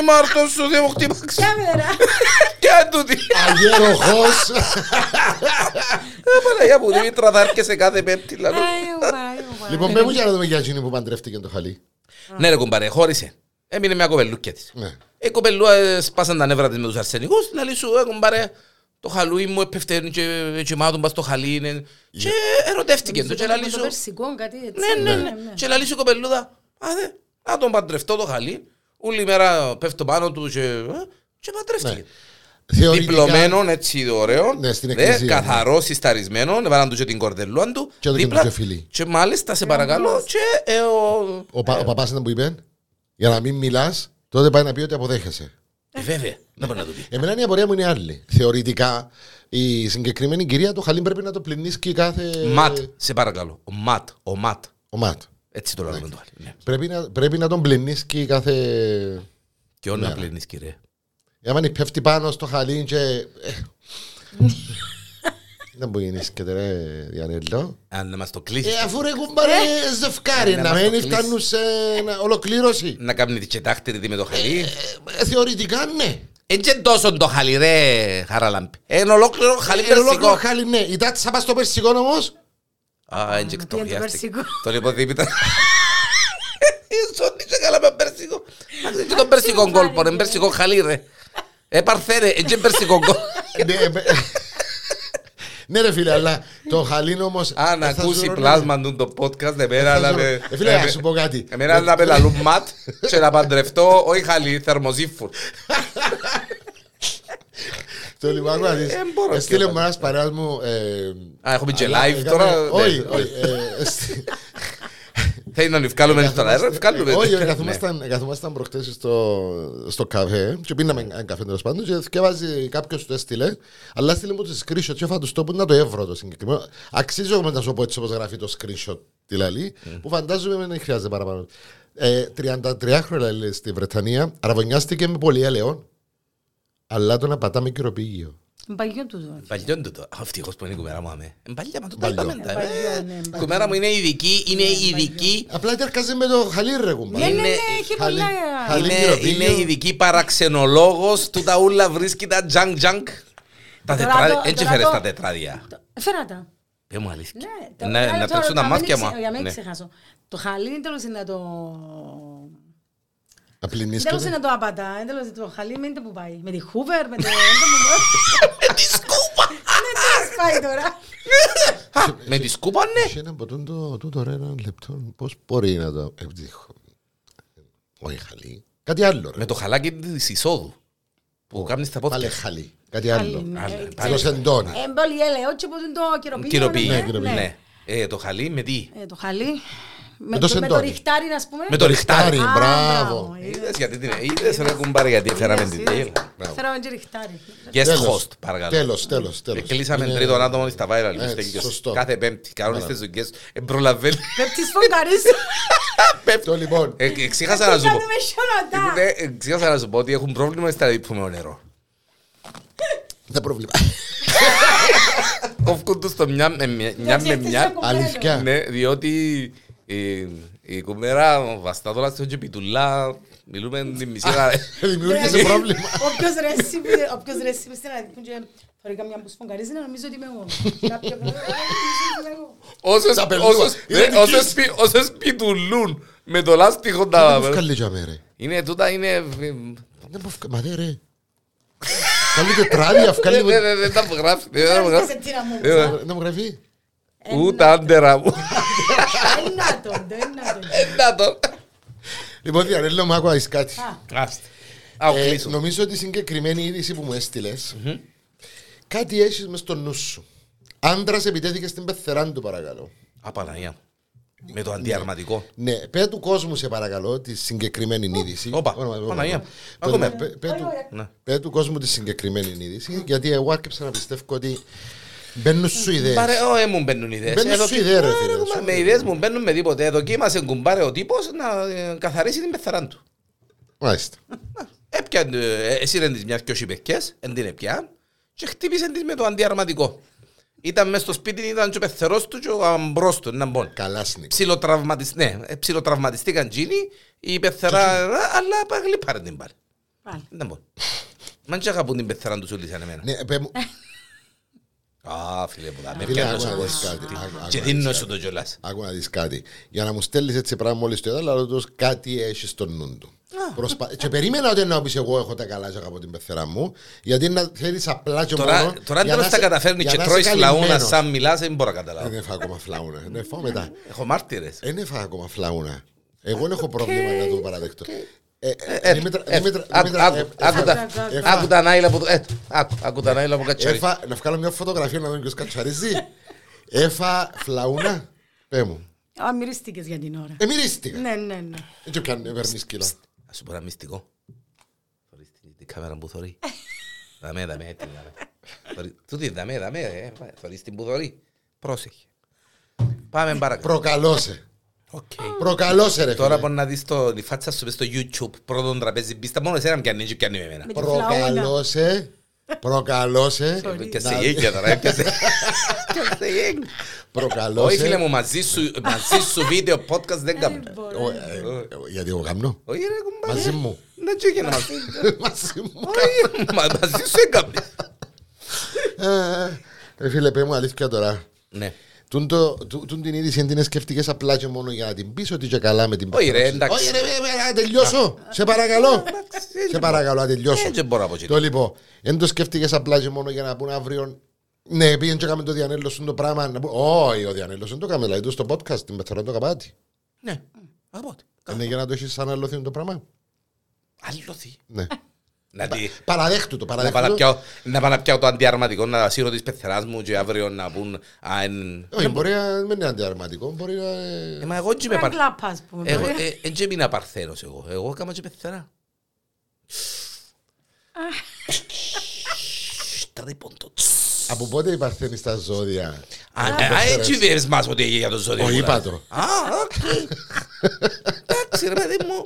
η Μάρτος σου δεν μου χτύπαξε. Κάμερα. Και τούτη. Αγέροχος. Ε, Παναγία μου, Δημήτρα θα έρχεσαι κάθε πέμπτη. λαλό. Άιου, άιου, άιου. Λοιπόν, πες μου για να δούμε για εκείνη που παντρεύτηκε το χαλί. Ναι ρε κουμπάρε, χώρισε. Έμεινε μια κοπελούκια της. Ναι. Η κοπελούα ε, σπάσαν τα νεύρα της με τους αρσενικούς. Λαλή σου, ε, κουμπάρε, το χαλούι μου έπεφτε και κοιμάτων πας στο χαλί. είναι». Και ερωτεύτηκε το και λαλή Το σου. περσικό, κάτι έτσι. Ναι, ναι, ναι. Και λαλή σου η κοπελούδα, α, δε, να τον παντρευτώ το χαλί. Όλη μέρα πέφτω πάνω του και, ε, και παντρεύτηκε. Ναι. Θεωρητικά- διπλωμένο έτσι ωραίο, Ναι, στην δε, εκκλησία, καθαρό, συσταρισμένο, έβαλαν τους και την κορδελούα του. Και το δίπλα. και φιλί. Και μάλιστα, σε παρακαλώ, και ε, ο... Ο, πα, ο παπάς ήταν που είπε, για να μην μιλάς, τότε πάει να πει ότι αποδέχεσαι. Ε, βέβαια, δεν μπορεί να το πει. Εμένα η απορία μου είναι άλλη. Θεωρητικά, η συγκεκριμένη κυρία το χαλί πρέπει να το πλυνίσκει κάθε. Ματ, σε παρακαλώ. Ο Ματ, ο Ματ. Ο Ματ. Έτσι το λέμε το άλλο. Ναι. Πρέπει να, πρέπει να τον πλυνίσκει κάθε. Και όλοι να πλένεις κύριε; Άμα πέφτει πάνω στο χαλί και. ε, Δεν μπορεί να και ρε Διανέλο. Αν να μας το κλείσεις. Ε, αφού ρε κουμπάρε ζευκάρι, Ε, να να μας το μην κλείσεις. φτάνουν σε ένα- ολοκλήρωση. Να κάνει και τάχτη με το χαλί. Ε, Θεωρητικά ναι. Έτσι τόσο το χαλί ρε χαραλάμπη. Ένα ολόκληρο χαλί Ε, Ολόκληρο περσικό. χαλί ναι. Η τάτσα πας στο περσικό όμως. Α, έτσι τι είναι το εκτροχιάστηκε. περσικό; Το λιποδίπι ήταν... Ίσον είσαι καλά με περσικό. Και τον περσικό κόλπο, είναι περσικό χαλί ρε. Ε, παρθένε, έτσι είναι περσικό κόλπο. Ναι, ε, ε, Ναι ρε φίλε, αλλά το χαλί όμως... Αν ε, θα ακούσει σου πλάσμα του το podcast, εμένα να με... Ε, φίλε, να σου πω κάτι. Εμένα να με λαλούν ματ και να παντρευτώ, όχι χαλί, θερμοσύφων. Το λοιπόν, άκου να δεις. Ε, μπορώ Ε, Στείλε και μου ένας παρέας μου... ε, Α, έχουμε και αλλά live έκαμε- τώρα. Όχι, Ναι. όχι. Ε, στη- Θέλει να νυφκάλουμε στο αέρα, ευκάλουμε. Όχι, όχι, Ναι. καθόμασταν, καθόμασταν προχτές στο, στο καφέ και πίναμε ένα καφέ τέλος πάντων και θυκεύαζε κάποιος του έστειλε αλλά έστειλε μου το screenshot και έφαγα τους τόπους να το εύρω το συγκεκριμένο. Αξίζει όμως να σου πω έτσι όπως γράφει το screenshot τη λαλή που φαντάζομαι δεν χρειάζεται παραπάνω. Ε, 33 χρόνια λέει στη Βρετανία αραβωνιάστηκε με πολύ έλεον αλλά το να πατάμε κυροπήγιο. Παγιό του το. Παλιόν του το. Α, Ευτυχώς που είναι η κουμέρα μου, αμέ. Ε, Παλιά, μα το τα Παλιό. είπαμε τα, ε. Παλιό, ναι, Η παλιό. κουμέρα μου είναι ειδική, είναι ειδική. Απλά έρχαζε με το χαλί ρε κουμπά. Ναι, ναι, ναι, Είναι- έχει χαλί- πολλά. χαλί- Είναι, κυροπήγιο. είναι ειδική παραξενολόγος του τα ούλα βρίσκει τα τζανκ τζανκ. Τα Τώρα τετράδια, το- έτσι τώρα φέρες το- τα τετράδια. Φέρα τα. Πες μου αλήθεια. Ναι, το- Ναι, άρα να τώρα, τρέξουν τα να μην μάτια ξε- μου. Για μην Ναι. ξεχάσω. Το χαλί είναι τέλος είναι να το... Να Τέλος πλυνίσκεται. είναι να το απατά. ε, Τέλος το χαλί με είναι που πάει. Με τη Hoover, με το... Με τη σκούπα. Ναι, τι πάει τώρα. Α, Με τη σκούπα, ναι. Έχει ένα από τούτο, τούτο ρε ένα λεπτό. Πώς μπορεί να το... ε, δίχω. Όχι χαλί. Κάτι άλλο ρε. Με το χαλάκι της εισόδου. Που κάνεις τα Πάλι πόδια. χαλί. Κάτι Χαλί, άλλο. ναι, Άλλο, ξέρεις. Άλλος σεντόνι. Ε, πολύ έλεο, όχι που είναι το κυροπήγιο. Κυροπήγιο. Ναι, κυροπήγιο. Ναι. Ε, Το χαλί με τι; Ε, Το χαλί. Με το το- με το σεντόνι. ριχτάρι, ας πούμε. Με το ριχτάρι. Α, μπράβο. είδες. Είδες γιατί την είδες ρε κουμπάρε γιατί έφεραμε Είδες, την είδες. τέιλα. Μπράβο. Φέραμε και ριχτάρι. Guest Τέλος. host παρακαλώ. Τέλος, τέλος, τέλος. Κλείσαμε Είναι- τρίτον άτομο στα viral. Έτσι, μιστέκιος. σωστό. Κάθε πέμπτη. Κανόνιστες δουλειές. Ε, προλαβαίνει. Πέπτης φωγκαρής. Το λοιπόν. Ε, Εξήχασα να σου πω. Κάνουμε σιωνοτά. Ναι, Εξήχασα να σου πω ότι έχουν πρόβλημα στα διπλωμένο νερό. Δεν πρόβλημα. Κόφκουν τους το μια με μια. μια με μια. Αλήθεια. Ναι, διότι η- η κουμέρα ο Βαστάτολας του και πιτουλά μιλούμε την μισή ώρα. Δημιούργησε πρόβλημα. Όποιος ρέσιπε, όποιος ρέσιπε στην αλήθεια και θωρεί καμιά που σφογγαρίζει να νομίζω ότι είμαι εγώ. Κάποιο πράγμα, νομίζω ότι είμαι εγώ. Όσες- Τα πελούα. όσες- Είναι ναι, δική όσες σου. πι- Όσες πιτουλούν με το λάστιχο Δεν τα... μου βγάλει για μέρα. Είναι τούτα, είναι... Δεν μου βγάλει. Μα δε ρε. Βγάλει τετράδια, βγάλει... Δεν δεν- δεν τα γράφει. δεν τα Ξέρεις γράφει. σε τι να μου Ε, πεις, Δεν μου γραφεί. Ούτε άντερα μου. ε, να το, δεν να το. Ε, Να το. Λοιπόν, Διανέλο, μου άκουα κάτι. Α, Άστε. Α, ο Ε, κλείσω. Νομίζω ότι η συγκεκριμένη είδηση που μου έστειλες, κάτι έχεις μες στο νου σου. Άντρας επιτέθηκε στην πεθεράν του, παρακαλώ. Α, Παναγία. Με το αντιαρματικό. Ναι, πέ του κόσμου, σε παρακαλώ, τη συγκεκριμένη είδηση. Όπα, Όνομα, όνομα, Παναγία. όνομα. Ακούμε. Πέ- πέ του- Ναι. Πέ του κόσμου τη συγκεκριμένη είδηση, γιατί εγώ άρχισα να πιστεύω ότι μπαίνουν σου ιδέες. Πάρε, ω, ε, μου μπαίνουν ιδέες. Μπαίνουν Ε, σου δοκι- ιδέα, ρε, Ε, φίλε, ρε, σου. Με ιδέες μου μπαίνουν με τίποτε. Ε, Δοκίμασε κουμπάρε ο τύπος να ε, καθαρίσει την πεθαράν του. Μάλιστα. Έπιαν, ε, εσύ ρε τις μιας και όχι παιχκές, εν την έπιαν και χτύπησε της με το αντιαρματικό. Ήταν μες στο σπίτι, ήταν και ο πεθερός του και ο αμπρός του, έναν πόν. Καλά σνικ. Ψιλοτραυματισ- ναι, ε, ψιλοτραυματιστήκαν τζίνοι, η πεθερά, ε, αλλά παγλίπαρε την πάλι. πάλι. Δεν μπορώ. Μαν και αγαπούν την πεθερά τους όλοι σαν εμένα. Ναι, πέ μου. Α, φίλε μου, με Φίλε, πιάνω άκου να σου δεις κάτι, άκου- άκου Και να δίνω δεις σου κάτι. το κιόλας. Άκου να δεις κάτι. Για να μου στέλνεις έτσι πράγμα μόλις το είδα, αλλά τους κάτι έχεις στο νου του. Προσπα... Και περίμενα ότι να πεις εγώ έχω τα καλά και από την πεθερά μου, γιατί να θέλεις απλά και Τώρα, μόνο... τώρα για τέλος να τα σε- καταφέρνει για και να τρώεις είσαι φλαούνα καλυμμένος. σαν μιλάς, δεν μπορώ να καταλάβω. Δεν έφαγα ακόμα φλαούνα. Ναι, φάω μετά. Έχω μάρτυρες. Δεν έφαγα ακόμα φλαούνα. Εγώ δεν έχω πρόβλημα να το παραδεχτώ. Ε, Ε, ε, Δημήτρα, ε, Δημήτρα, άκου- Δημήτρα, άκου- ε, άκου τα- έφα- έφα- Άκου τα νάιλα που... ε, άκου- Άκου τα νάιλα που κατσαρί. Έφα, να βγάλω μια φωτογραφία να δω ποιος κατσαρίζει. Έφα φλαούνα. Πέ μου. Α, μυρίστηκες για την ώρα. Ε, μυρίστηκα. Ναι, ναι, ναι. Έτσι πιάνει, παίρνεις κιλά. Ας σου πω ένα μυστικό. Θωρείς την- την κάμερα που θωρεί. Δαμέ, δαμέ, έτσι, δαμέ. Θωρεί- Τούτη, δαμέ, δαμέ, ε, πάει, θωρείς την που θωρεί. Πρόσεχε. Πάμε παρακάτω. Προκαλώσε. Οκ. Προκαλώσε ρε Τώρα φίλε. μπορείς να δεις το, τη φάτσα σου μες στο YouTube, πρώτον τραπέζι μπίστα, μόνο εσένα πιάνει και πιάνει με εμένα. Με τη φλαούνα. Προκαλώσε. Προκαλώσε. Και σε Να- γέγια τώρα, έπιασε. Και σε γέγια. Προκαλώσε. Όχι φίλε μου, μαζί σου, μαζί σου βίντεο podcast δεν κάνω. Ω, ε, ε, Γιατί εγώ κάνω. Όχι ρε κουμπάρε. Μαζί μου. Δεν τσέγε να μαζί. Μαζί μου. Όχι, μα- μαζί σου έκαμε. Ε, Ρε φίλε, πέ μου αλήθεια τώρα. Ναι. Τούν το- τού- τούν την είδηση την σκέφτηκες απλά και μόνο για να την πεις ότι και καλά με την Όχι, ρε, παράδοση. εντάξει. Όχι ρε, ρε, ρε, να τελειώσω. Σε παρακαλώ. Σε παρακαλώ, να τελειώσω. Ε, Δεν μπορώ από εκεί. Το λοιπόν, δεν το σκέφτηκες απλά και μόνο για να πούνε αύριο ναι, πήγαινε και έκαμε το Διανέλο σου το πράγμα. να πού- Όχι, ο Διανέλος δεν το έκαμε, δηλαδή το στο podcast, την πεθαρά το καπάτι. Ναι. Από ό,τι. Είναι για να το έχεις αναλωθεί το πράγμα. Αλλοθεί. Ναι. Να τη... Παραδέχτου το, Να πάω να παραδέχτου το. πιάω- να πάω να πιάω το αντιαρματικό, να σύρω της πεθεράς μου και αύριο να πούν «Α, εν- Όχι, μπορεί να μην είναι αντιαρματικό, μπορεί να... Ε, μα εγώ έτσι με Ένα παρ... κλαπ, ας πούμε. Εγώ ε, εν και έμεινα παρθένος εγώ. Εγώ έκανα και πεθερά. Τρίποντο. Από πότε η Παρθένη στα ζώδια; Α, α, έτσι δεν μας ότι για το ζώδιο. Όχι, μου, είπα δηλαδή. το. Α, οκ. Εντάξει ρε παιδί μου.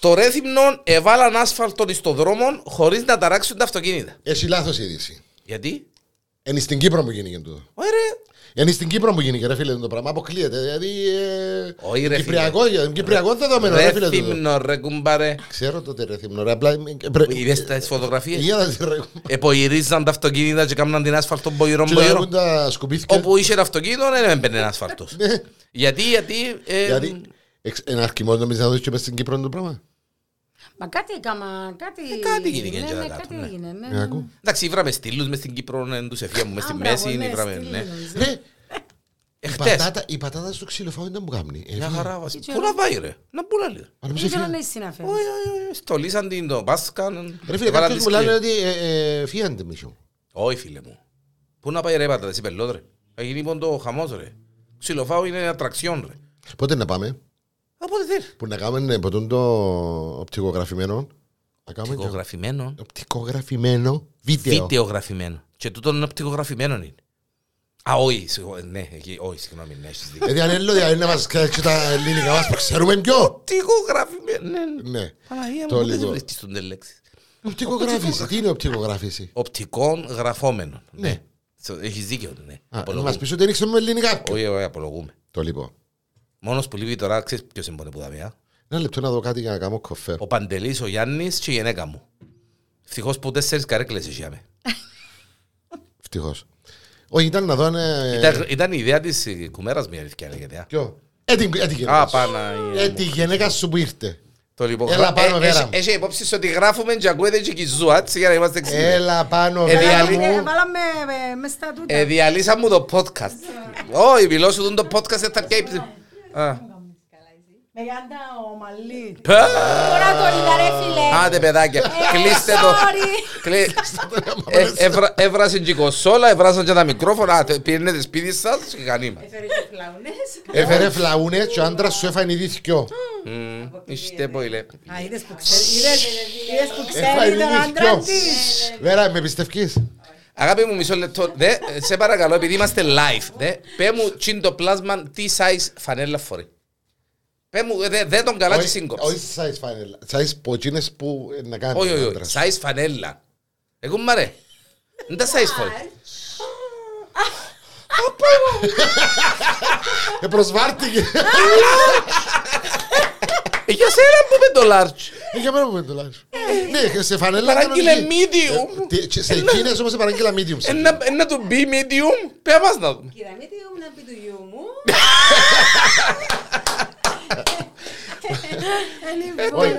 Στο Ρέθυμνο εβάλαν άσφαλτον στο δρόμο χωρίς να ταράξουν τα αυτοκίνητα. Έχει λάθος είδηση. Γιατί; Είναι στην Κύπρο που γίνει και τούτο. Όχι ρε. Είναι στην Κύπρο που γίνει και ρε φίλε το πράγμα. Αποκλείεται. Δηλαδή. ε, Όχι, ρε, Κυπριακό, Κυπριακό δεδομένο. Ρε φίλε. τούτο. Ρέθυμνο ρε κουμπάρε. Ξέρω τότε Ρέθυμνο. Ρε απλά. ε, πρέ- Είδες τις φωτογραφίες; Για να δεις, ρε. Εποϊρίζαν τα αυτοκίνητα και κάμναν την άσφαλτο μποϊρό Και μποϊρό. λέγουν τα σκουπίθηκια. Όπου είχε το αυτοκίνητο δεν έμπαινε ασφαλτός. Ναι. Γιατί, γιατί... ε, Γιατί. εξ- Ένα αρκημό νομίζεις να δώσεις και μες στην Κύπρο το πράγμα; Μα κάτι έκαμα, κάτι... Ε, κάτι γίνηκε Ναι, και ναι, κάτω, κάτι ναι. έγινε, ναι. Ε, ακού. Εντάξει, ήβραμε στήλους μες στην Κύπρο, εν τους εφιάμου μες Α, στη μπράβο, μέση, ναι, ήβραμε, στήλοι, ναι. νομίζω. Ρε, η Εχθές. πατάτα- η πατάτα στο ξυλοφάο δεν μου κάνει. Ε, Μια φίλε. χαρά βάση. Έτσι, Πού να πάει ρε, να πού να λέει. Αν νομίζω Δεν ξέρω φίλε. να είσαι συναφές. Όχι, όχι, όχι, στολίσαν την το πάσκαν. Ρε φίλε, έβαλαν κάποιος τη μου λένε σκληρή. ότι ε, ε, φύγανται μισό. Όχι φίλε μου. Πού να πάει ρε πατάτα, εσύ πελό ρε. Θα γίνει λοιπόν το χαμός ρε. Ξυλοφάω είναι ατραξιόν ρε. Πότε να πάμε, Από ό,τι θέλει. που να κάνουμε ε, ποτούν το οπτικογραφημένο. Να κάνουμε και Οπτικογραφημένο. οπτικογραφημένο βίντεο. Βιντεογραφημένο. Και τούτο είναι οπτικογραφημένο είναι. Α, όχι, συγχω- ναι, εκεί, όχι, συγγνώμη, ναι, έχεις δίκιο. Ε, Διανέλο, δηλαδή να μας κάτσει τα ελληνικά μας που ξέρουμε ποιο. Οπτικογραφημένο, ναι. Ναι. Παναγία μου, Το πότε δεν λίγο. βρίσκεις τον λέξη. Οπτικογράφηση. Τι είναι οπτικογράφηση; Οπτικών γραφόμενων. Ναι. Σο- Έχεις δίκιο, ναι. Α, να Απολογούμε. μας πεις ότι δεν ξέρουμε ελληνικά. Όχι, όχι, απολογούμε. Το λοιπόν. Μόνος που λείπει τώρα, ξέρεις ποιος είναι πόνε που δάμε, α; Ένα λεπτό να δω κάτι για να κάνω κοφέρ. Ο Παντελής, ο Γιάννης και η γυναίκα μου. Ευτυχώς που τέσσερις καρέκλες είχαμε. Ευτυχώς. Όχι, ήταν να δω αν... ε, Ήταν, ήταν η ιδέα της ε, κουμέρας μια αλήθεια λέγεται. α; Ποιο; Ε, την ε, την γυναίκα Α, σου. Παναγία Ε, μου. τη γυναίκα σου που ήρθε. Το λοιπόν, Έλα χα- πάνω, ε, Βέρα έχει- μου. Έχει υπόψη ότι γράφουμε και ακούετε και κιζού, έτσι, για να είμαστε ξύπνοι. Έλα πάνω, Ε, Βέρα διαλύ- μου. Ε, Βάλαμε ε, μες στα τούτα. Ε, διαλύσα μου το podcast. Όχι, μιλώ σου το podcast θα πιάει. Α. Με γιάντα ο Μαλή. Πα! Τώρα το είδα ρε φίλε. Άντε παιδάκια, Ε, κλείστε το. sorry. Κλεί- Ε, έβρα- Έβρασαν και η κοσόλα, έβρασαν και τα μικρόφωνα. Α, τε- Πήρνετε σπίτι σας και κανήμα. Έφερε και φλαούνες. Έφερε φλαούνες και ο άντρας σου έφανε ήδη δυο. Μμμ, Είστε ποιλέ. Α, είδες που ξέρει, είδες, είδες που Έφανε ξέρει ήδη τον άντρα δυο. της. Βέρα, με πιστεύεις; Αγάπη μου, μισό λεπτό. Δε, σε παρακαλώ, επειδή είμαστε live, δε, πέ μου τσιν το πλάσμα τι size φανέλα φορεί. Πέ μου, δε, δε τον καλά και Όχι- σύγκοψη. Όχι size φανέλα. Size ποτσίνες που ε, να κάνει Όχι, ο όχι, όχι. άντρας. Size φανέλα. Εγώ μ' αρέ. Δεν τα size φορεί. Ε, προσβάρτηκε. Ε, Για σένα που με το large. Ε, Για μένα που με το λάζω. Ναι, σε φανέλα Παράγγειλε κανονική. medium. Τι- και Σε εκείνες όμως παραγγείλα medium. σε Ε, να- ε, Να του μπει medium. Πέ μας να δούμε. Κοίτα, με τι ήμουν να πει του γιού μου. Όχι,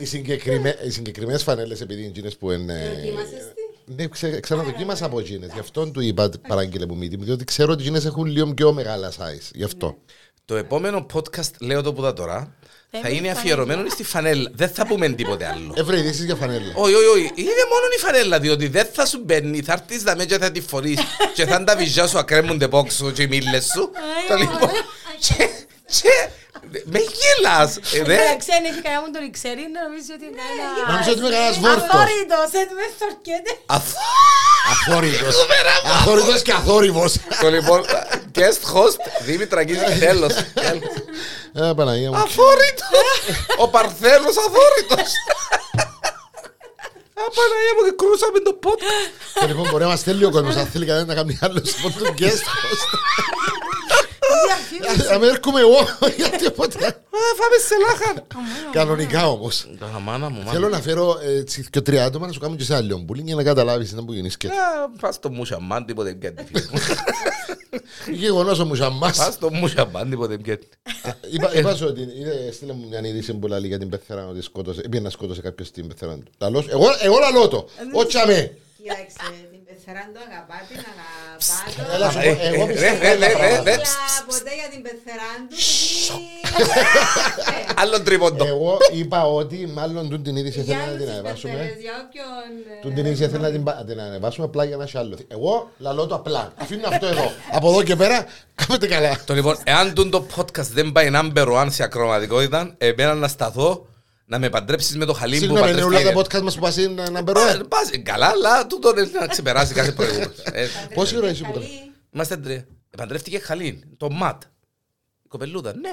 οι συγκεκριμέ- οι συγκεκριμένες φανέλες επειδή είναι εκείνες που είναι... Δοκίμασες τι; Ναι, ξε- ξαναδοκίμασα από εκείνες. Γι' αυτό του είπα παράγγειλε μου medium, διότι ξέρω ότι εκείνες έχουν λίγο πιο μεγάλα size. Γι' αυτό. Το επόμενο podcast, λέω το που τα τώρα, Θα θα είναι είναι η αφιερωμένο στη φανέλα. Δεν θα πούμε τίποτε άλλο. Έβρε ειδήσεις για φανέλα. Όχι, όχι, όχι. Είναι μόνο η φανέλα, διότι δεν θα σου μπαίνει. Θα έρθεις να και θα τη φορείς και θα είναι τα βυζιά σου ακρέμονται πόξο και οι μήλες σου. Το λοιπόν. Και, και, με γέλας. ε, δε. Εντάξει, αν έχει κανένα μου τον ξέρει, να νομίζει ότι είναι κανένα... Νομίζω ότι είμαι κανένας βόρτος. Αθόρυτος, έτσι με θορκέται. Αθ- Αθόρυτος. Αθόρυτος και αθόρυβος. Το λοιπόν, guest host, Δήμητρα Κίζη, τέλος. τέλος. Ε, Παναγία μου. Αθόρυτος. Ο Παρθένος αθόρυτος. Απαναγία μου και κρούσαμε το podcast. Και Λοιπόν, μπορεί να μας στέλνει ο κόσμος αν θέλει κανένας να κάνει άλλο σπον του guest host. Διαφήμιση. Να με έρχομαι εγώ, γιατί οπότε... Α, Φάμε σε λάχαν. Κανονικά όμως. Τα μάνα μου, Θέλω να φέρω έτσι και τρία άτομα να σου κάνουν και σε άλλο bullying για να καταλάβεις να που γίνεις και Πας στο μουσαμάν, τίποτε πιέτη. Γεγονός ο Μουσαμάς Πας στο μουσαμάν, τίποτε πιέτη. Είπα, είπα σου ότι είδε, στείλε μου μια είδηση που λέει για την πεθερά ότι σκότωσε, πήγε να σκότωσε κάποιος την πεθερά του. Λαλός, εγώ, εγώ λαλώ το, όχι αμέ. Κοίταξε, την πεθερά του αγαπά την αγαπά Έλα το. σου πω, εγώ Ρε, πιστεύω ρε, άλλα ρε, ρε, πράγματα. ρε. Μιλά ποτέ για την πεθερά του. γιατί- Άλλον τρίποντο. Εγώ είπα ότι μάλλον τούν την είδηση Για θέλω να άλλους την τις ανεβάσουμε. πεθερές, για όποιον... ε, Τούν την είδηση θέλω να την, πα- την ανεβάσουμε απλά για να έχει άλλο. Εγώ λαλώ το απλά. Αφήνω αυτό εδώ. Από εδώ και πέρα, κάμετε καλά. Το λοιπόν, εάν τούν το podcast δεν πάει number one σε ακροματικότητα, εμένα να σταθώ να με παντρέψεις με το χαλί που Συγγνώμη, είναι όλα τα παντρεύτηκε. podcast μας που πας είναι να μπερώ. Α, πας, Καλά, αλλά τούτο είναι να ξεπεράσει κάθε προηγούμενο. Ε, Πόση ώρα είσαι που το... καλή. Είμαστε τρία. Παντρεύτηκε χαλί, το ματ. Η κοπελούδα, ναι.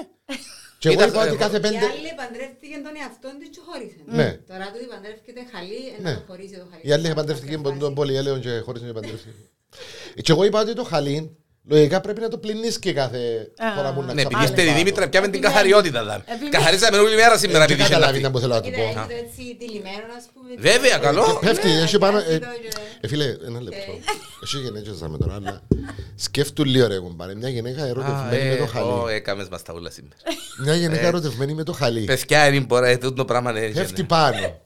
Και εγώ Ήταν- είπα ότι κάθε Η πέντε... άλλη παντρεύτηκε τον εαυτόν της και χώρισε. Ναι. Τώρα του παντρεύτηκε χαλί, Ναι. ενώ χωρίσει το χαλί. Η άλλη είχε παντρευτική με τον Πολυέλεον και χωρίς να παντρευτεί. Και εγώ είπα ότι το χαλί, λογικά πρέπει να το πλυνείς και κάθε Α. φορά που να Ναι, επειδή ξαπλώνει είστε η πάνω. Δήμητρα, πιάμε την Επιμένει. καθαριότητα. δάμε. Επιμένει. Καθαρίζαμε όλη μέρα σήμερα Δεν επειδή είχε καταλάβει να να που θέλω να του Κοίτα, πω. έχει το έτσι τυλιγμένο, ας πούμε. Βέβαια, καλό. Και πέφτει, έχει πάνω... ε, το και- ε, Φίλε, ένα λεπτό. Εσύ γενέτσες θα με τώρα, αλλά σκέφτου λίγο ρε κουμπάρε. Μια γυναίκα ερωτευμένη με το χαλί. Ω, έκαμες μας τα ούλα σήμερα. Μια γυναίκα ερωτευμένη με το χαλί. Παιδιά, είναι μπορεί, τούτο το πράγμα είναι. Πέφτει πάνω.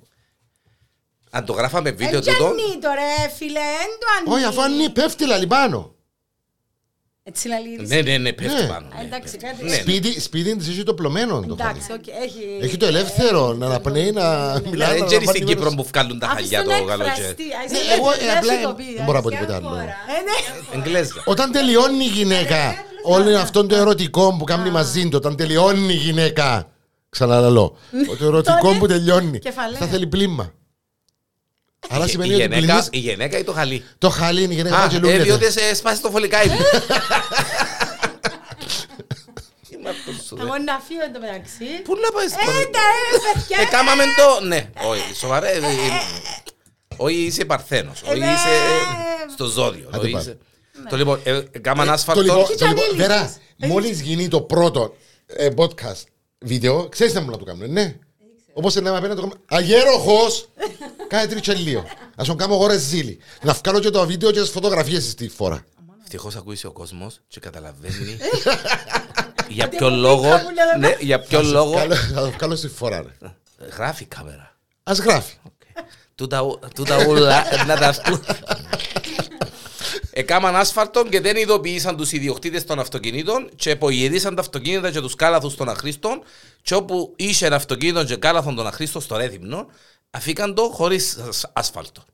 Αν το γράφαμε Ε, βίντεο τούτο, Γιάννη το ρε φίλε, εν το ανήκει. Όχι, αφού ανή πέφτει λαλί πάνω. Έτσι λαλείς. ναι, ναι, ναι, πέφτει Ναι. πάνω. Α, ναι, Εντάξει, ναι. κάτι. Ναι. Σπίτι, σπίτι της έχει το πλωμένο το χαλί. Εντάξει, οκ, έχει... Έχει το ελεύθερο να αναπνέει, να μιλάει. Ναι, να Δεν ξέρεις λαμβάνει στην Κύπρο μέρος. που βγάλουν τα Άφησε χαλιά τον το καλοκαίρι. εκφραστή. Α, Ναι, εσύ Εγώ δεν ε, απλά σου το πει, δεν μπορώ να πω Ποια τίποτα άλλο. χώρα; Ε, ναι. Εγγλέζικα. Όταν τελειώνει η γυναίκα, όλο αυτό το ερωτικό που κάνει μαζί του, όταν τελειώνει η γυναίκα. Ξαναλαλώ. Το ερωτικό Τότε, που τελειώνει. κεφαλαία. Θα θέλει πλήμα. Άρα Η σημαίνει ότι γυναίκα- πλυνείς Η γυναίκα ή το χαλί; το χαλί, είναι η γυναίκα Α, και ε, λούγεται. διότι σε σπάσει το φωλικάι μου. Είναι αυτός σου, ρε. Εγώ να φύγω εν τω μεταξύ. Πού να πάεις Ε, τα ε, παιδιά. Εκάμαμε το. Ναι, όχι, σοβαρά. ε, ε, Όχι είσαι παρθένος. Όχι ναι. είσαι στο ζώδιο. Άντε όχι πάμε. είσαι- Το λοιπόν, ε, έκαναν Το άσφαλτο. λοιπόν, Και το λοιπόν, ανήλικες. Βέρα, μόλις γίνει το πρώτο ε, podcast βίντεο, ξέρεις τι να μου να το κάνουμε, ναι; Όπως να με απέναντι το κάνουμε, αγέροχος, κάνε τριτσελίο. Ας τον κάνω εγώ ρε ζήλι. Να βγάλω και το βίντεο και τις φωτογραφίες στη φορά. Ευτυχώς ακούσει ο κόσμος και καταλαβαίνει για Ότι ποιο από λόγο. πίκα μου λέω, Ναι, για ποιο Θα σε λόγο. βγάλω- Θα το βγάλω στη φορά, ρε. Γράφει η κάμερα. Ας γράφει. Τούτα ου- Τούτα ούλα να τα βγουν. Εκάμαν άσφαλτο και δεν ειδοποιήσαν τους ιδιοκτήτες των αυτοκινήτων και απογυρίσαν τα αυτοκίνητα και τους κάλαθους των αχρήστων και όπου είχε ένα αυτοκίνητο και κάλαθον των αχρήστων στο ρέθυμνο αφήκαν το χωρίς ασ- άσφαλτο.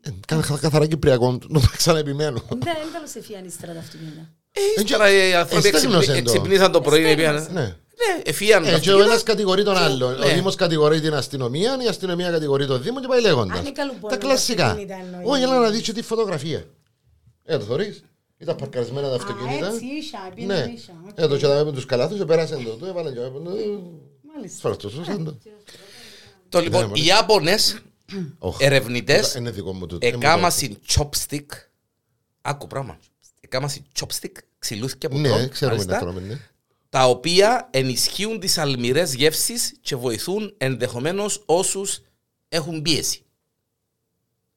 Ε, κα- κα- Καθαρά κυπριακό, να ξαναεπιμένω. Δεν δεν θέλω σε φιάνει η στράτα αυτοκίνητα. Ύστερα οι άνθρωποι εστέγνωσε εξυπνή- το. εξυπνήσαν το πρωί. Εστέγνωσε. πήγαν- Ναι. Ναι, εφίαν τα Ε, και ο αυτοκίνητα. ένας κατηγορεί τον άλλον. Ο Ναι. Δήμος κατηγορεί την αστυνομία, η αστυνομία κατηγορεί τον Δήμο και πάει λέγοντας. Αν είναι καλουπόλεμο Τα τα κλασικά. αυτοκίνητα εννοεί. Όχι, έλα να δεις και τη φωτογραφία. Ε, το θωρείς. Ήταν παρκαρισμένα τα αυτοκίνητα. έτσι ίσα, Ναι. πήγαινε ίσα. οκ. Ε, το και με τους καλάθους, πέρασαν το. Το έβαλαν και έβαλαν το. Μάλιστα. Σφαρτοσούσαν το. Το Ναι, λοιπόν, μωρέ. οι Ιάπωνες Οχ, ερευνητές Είναι δικό μου τούτο. εκάμασαν chopstick. Άκου πράγμα. Εκάμασαν chopstick, ξυλούθηκια από Ναι, τον, ξέρουμε μάλιστα, να τρώμε, ναι. Τα οποία ενισχύουν τις αλμυρές γεύσεις και βοηθούν ενδεχομένως όσους έχουν πίεση.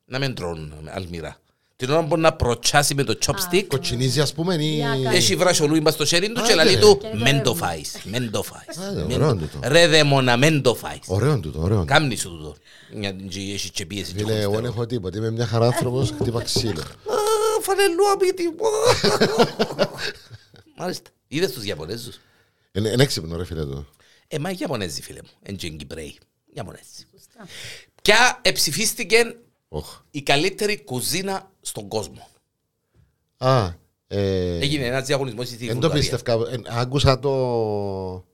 Να μην τρώνε αλμυρά. Την ώρα μπορεί να προτσάσει με το chopstick, Κοτσινίζει, ας πούμε, ή... Για κάτι. έχει βρασολούι μπας στο χέρι του και Άντε. λέει του Και το «Μεν το έρευνα». φάεις, μεν το φάεις». Άντε, Μεν ωραίο το- τούτο. Ρε δαίμονα, μεν το φάεις. Ωραίο τούτο, ωραίο. Κάμνη σου τούτο. Για την έχει και πίεση. και Φίλε, εγώ δεν χολυστερόλ. έχω τίποτα. Είμαι μια χαρά άνθρωπος, χτύπα ξύλο. Α, Φανελού απίτι μου. Μάλιστα. Είδες τους Ιαπωνέζους; Είναι είναι έξυπνο ρε φίλε το. Ε, μα Ιαπωνέζοι φίλε μου. Εν και Κυπρέοι. Ιαπωνέζοι. Ποια εψηφίστηκε Οχ. η καλύτερη κουζίνα στον κόσμο. Α, ε, Έγινε ένας διαγωνισμός στη δεν το Βουλγαρία. πίστευκα. Ε, Άκουσα το...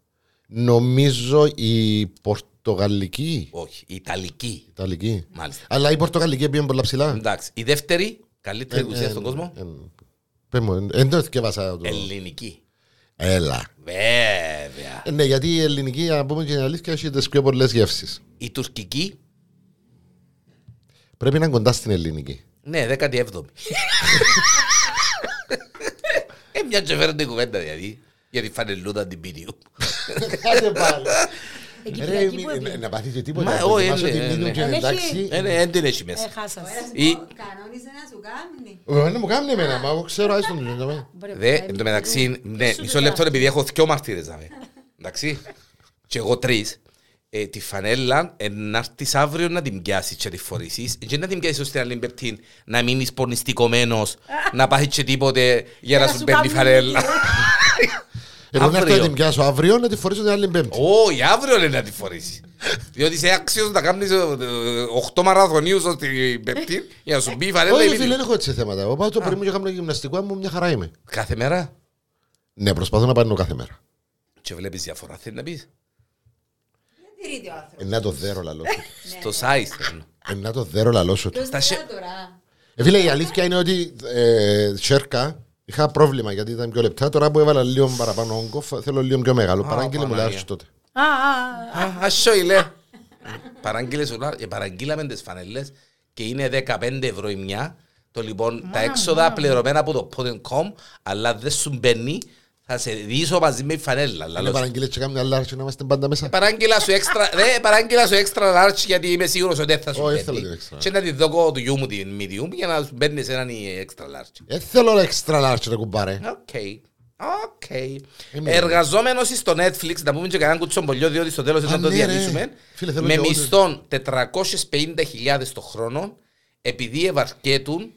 Νομίζω η Πορτογαλική. Όχι, η Ιταλική. Ιταλική. Μάλιστα. Αλλά η Πορτογαλική πήγαινε πολλά ψηλά. Εντάξει. Η δεύτερη καλύτερη Ε, κουζίνα ε, στον κόσμο. Ε, Πες μου, δεν το θυκεύασα το. Ελληνική. Έλα. Βέβαια. Ε, Ναι, γιατί η ελληνική, να πούμε και την αλήθεια, έχει τις πιο πολλές γεύσεις. Η τουρκική. Πρέπει να είναι κοντά στην ελληνική. Ναι, 17η. ε, μια και φέρνει κουβέντα δηλαδή. Για τη φανελούδα την πίριου. Κάτε πάλι. Να πάθεις και τίποτα. Μα, να όχι, δοκιμάσω ναι, την ναι, ίδια ναι. και Δεν έχει- εντάξει. Ε, ναι, δεν την έχει Ε, μέσα. χάσας. Ή- Κανόνισε να σου κάνει. Ε, Δεν μου κάνει εμένα, μα εγώ ξέρω άιστον το λέμε. Μπορεί να Δε, πάει εν τω μεταξύ, ναι, Σου μισό το λεπτό κάνω. επειδή έχω δυο μαρτύρες δάμε. Εντάξει. Και εγώ τρεις. Ε, τη φανέλα ε, να έρθεις αύριο να την πιάσεις και τη φορήσεις και να την πιάσεις ώστε να την πεπτύν να μείνεις πονιστικομένος να πάθεις και τίποτε για να να σου σου παίρνει κάνουν φανέλα. Εγώ να έρθω να Αύριο. την πιάσω αύριο να τη φορήσω την άλλη πέμπτη. Όχι, αύριο είναι να τη φορήσεις. Διότι είσαι άξιος να κάνεις 8 μαραθωνίους ως την πεπτύν για να σου μπει η φανέλα. Όχι η φίλε, ίδια. δεν έχω έτσι θέματα. Εγώ πάω το πρωί μου και κάνω γυμναστικό μου, μια χαρά είμαι. Κάθε μέρα. Ναι, προσπαθώ να πάρω κάθε μέρα. Και βλέπεις διαφορά, θέλεις να πεις. Δεν τηρείται ο άνθρωπος. Ε, να το δέρω λαλό σου. Στο size θέλω. Ε, να το δέρω λαλό σου. Ποιος Στα δικά σε- τώρα. Ε, φίλε, η αλήθεια είναι ότι ε, σέρκα είχα πρόβλημα γιατί ήταν πιο λεπτά. Τώρα που έβαλα λίγο παραπάνω όγκο, φα- θέλω λίγο πιο μεγάλο. Α, Παράγγειλε μου Παναγία. λάθος τότε. Α, α, α. Α, ασό ηλέ. Παραγγείλες όλα, ε, παραγγείλαμε τις φανελές και είναι 15 ευρώ η μια. Το λοιπόν, τα έξοδα πληρωμένα από το pod.com, αλλά δεν σου μπαίνει, θα σε δείσω μαζί με η φανέλα. Είναι λαλώς. παραγγείλες και κάμια άλλα να είμαστε πάντα μέσα. Παράγγειλα σου έξτρα, δε, παράγγειλα σου έξτρα large γιατί είμαι σίγουρος ότι δεν θα σου Όχι, θέλω μπαίνει. την extra. Και να τη δω του γιού μου την medium για να σου μπαίνεις σε έναν έξτρα large. Ε, θέλω extra large ρε κουμπάρε. Οκ. Οκ. Είμαι Εργαζόμενος στο Netflix, να πούμε και κανέναν κουτσομπολιό, διότι στο τέλος Α, θα το ναι, ρε. διαλύσουμε. Φίλε, θέλω Με και εγώ μισθόν 450.000 το χρόνο, επειδή ευαρκέτουν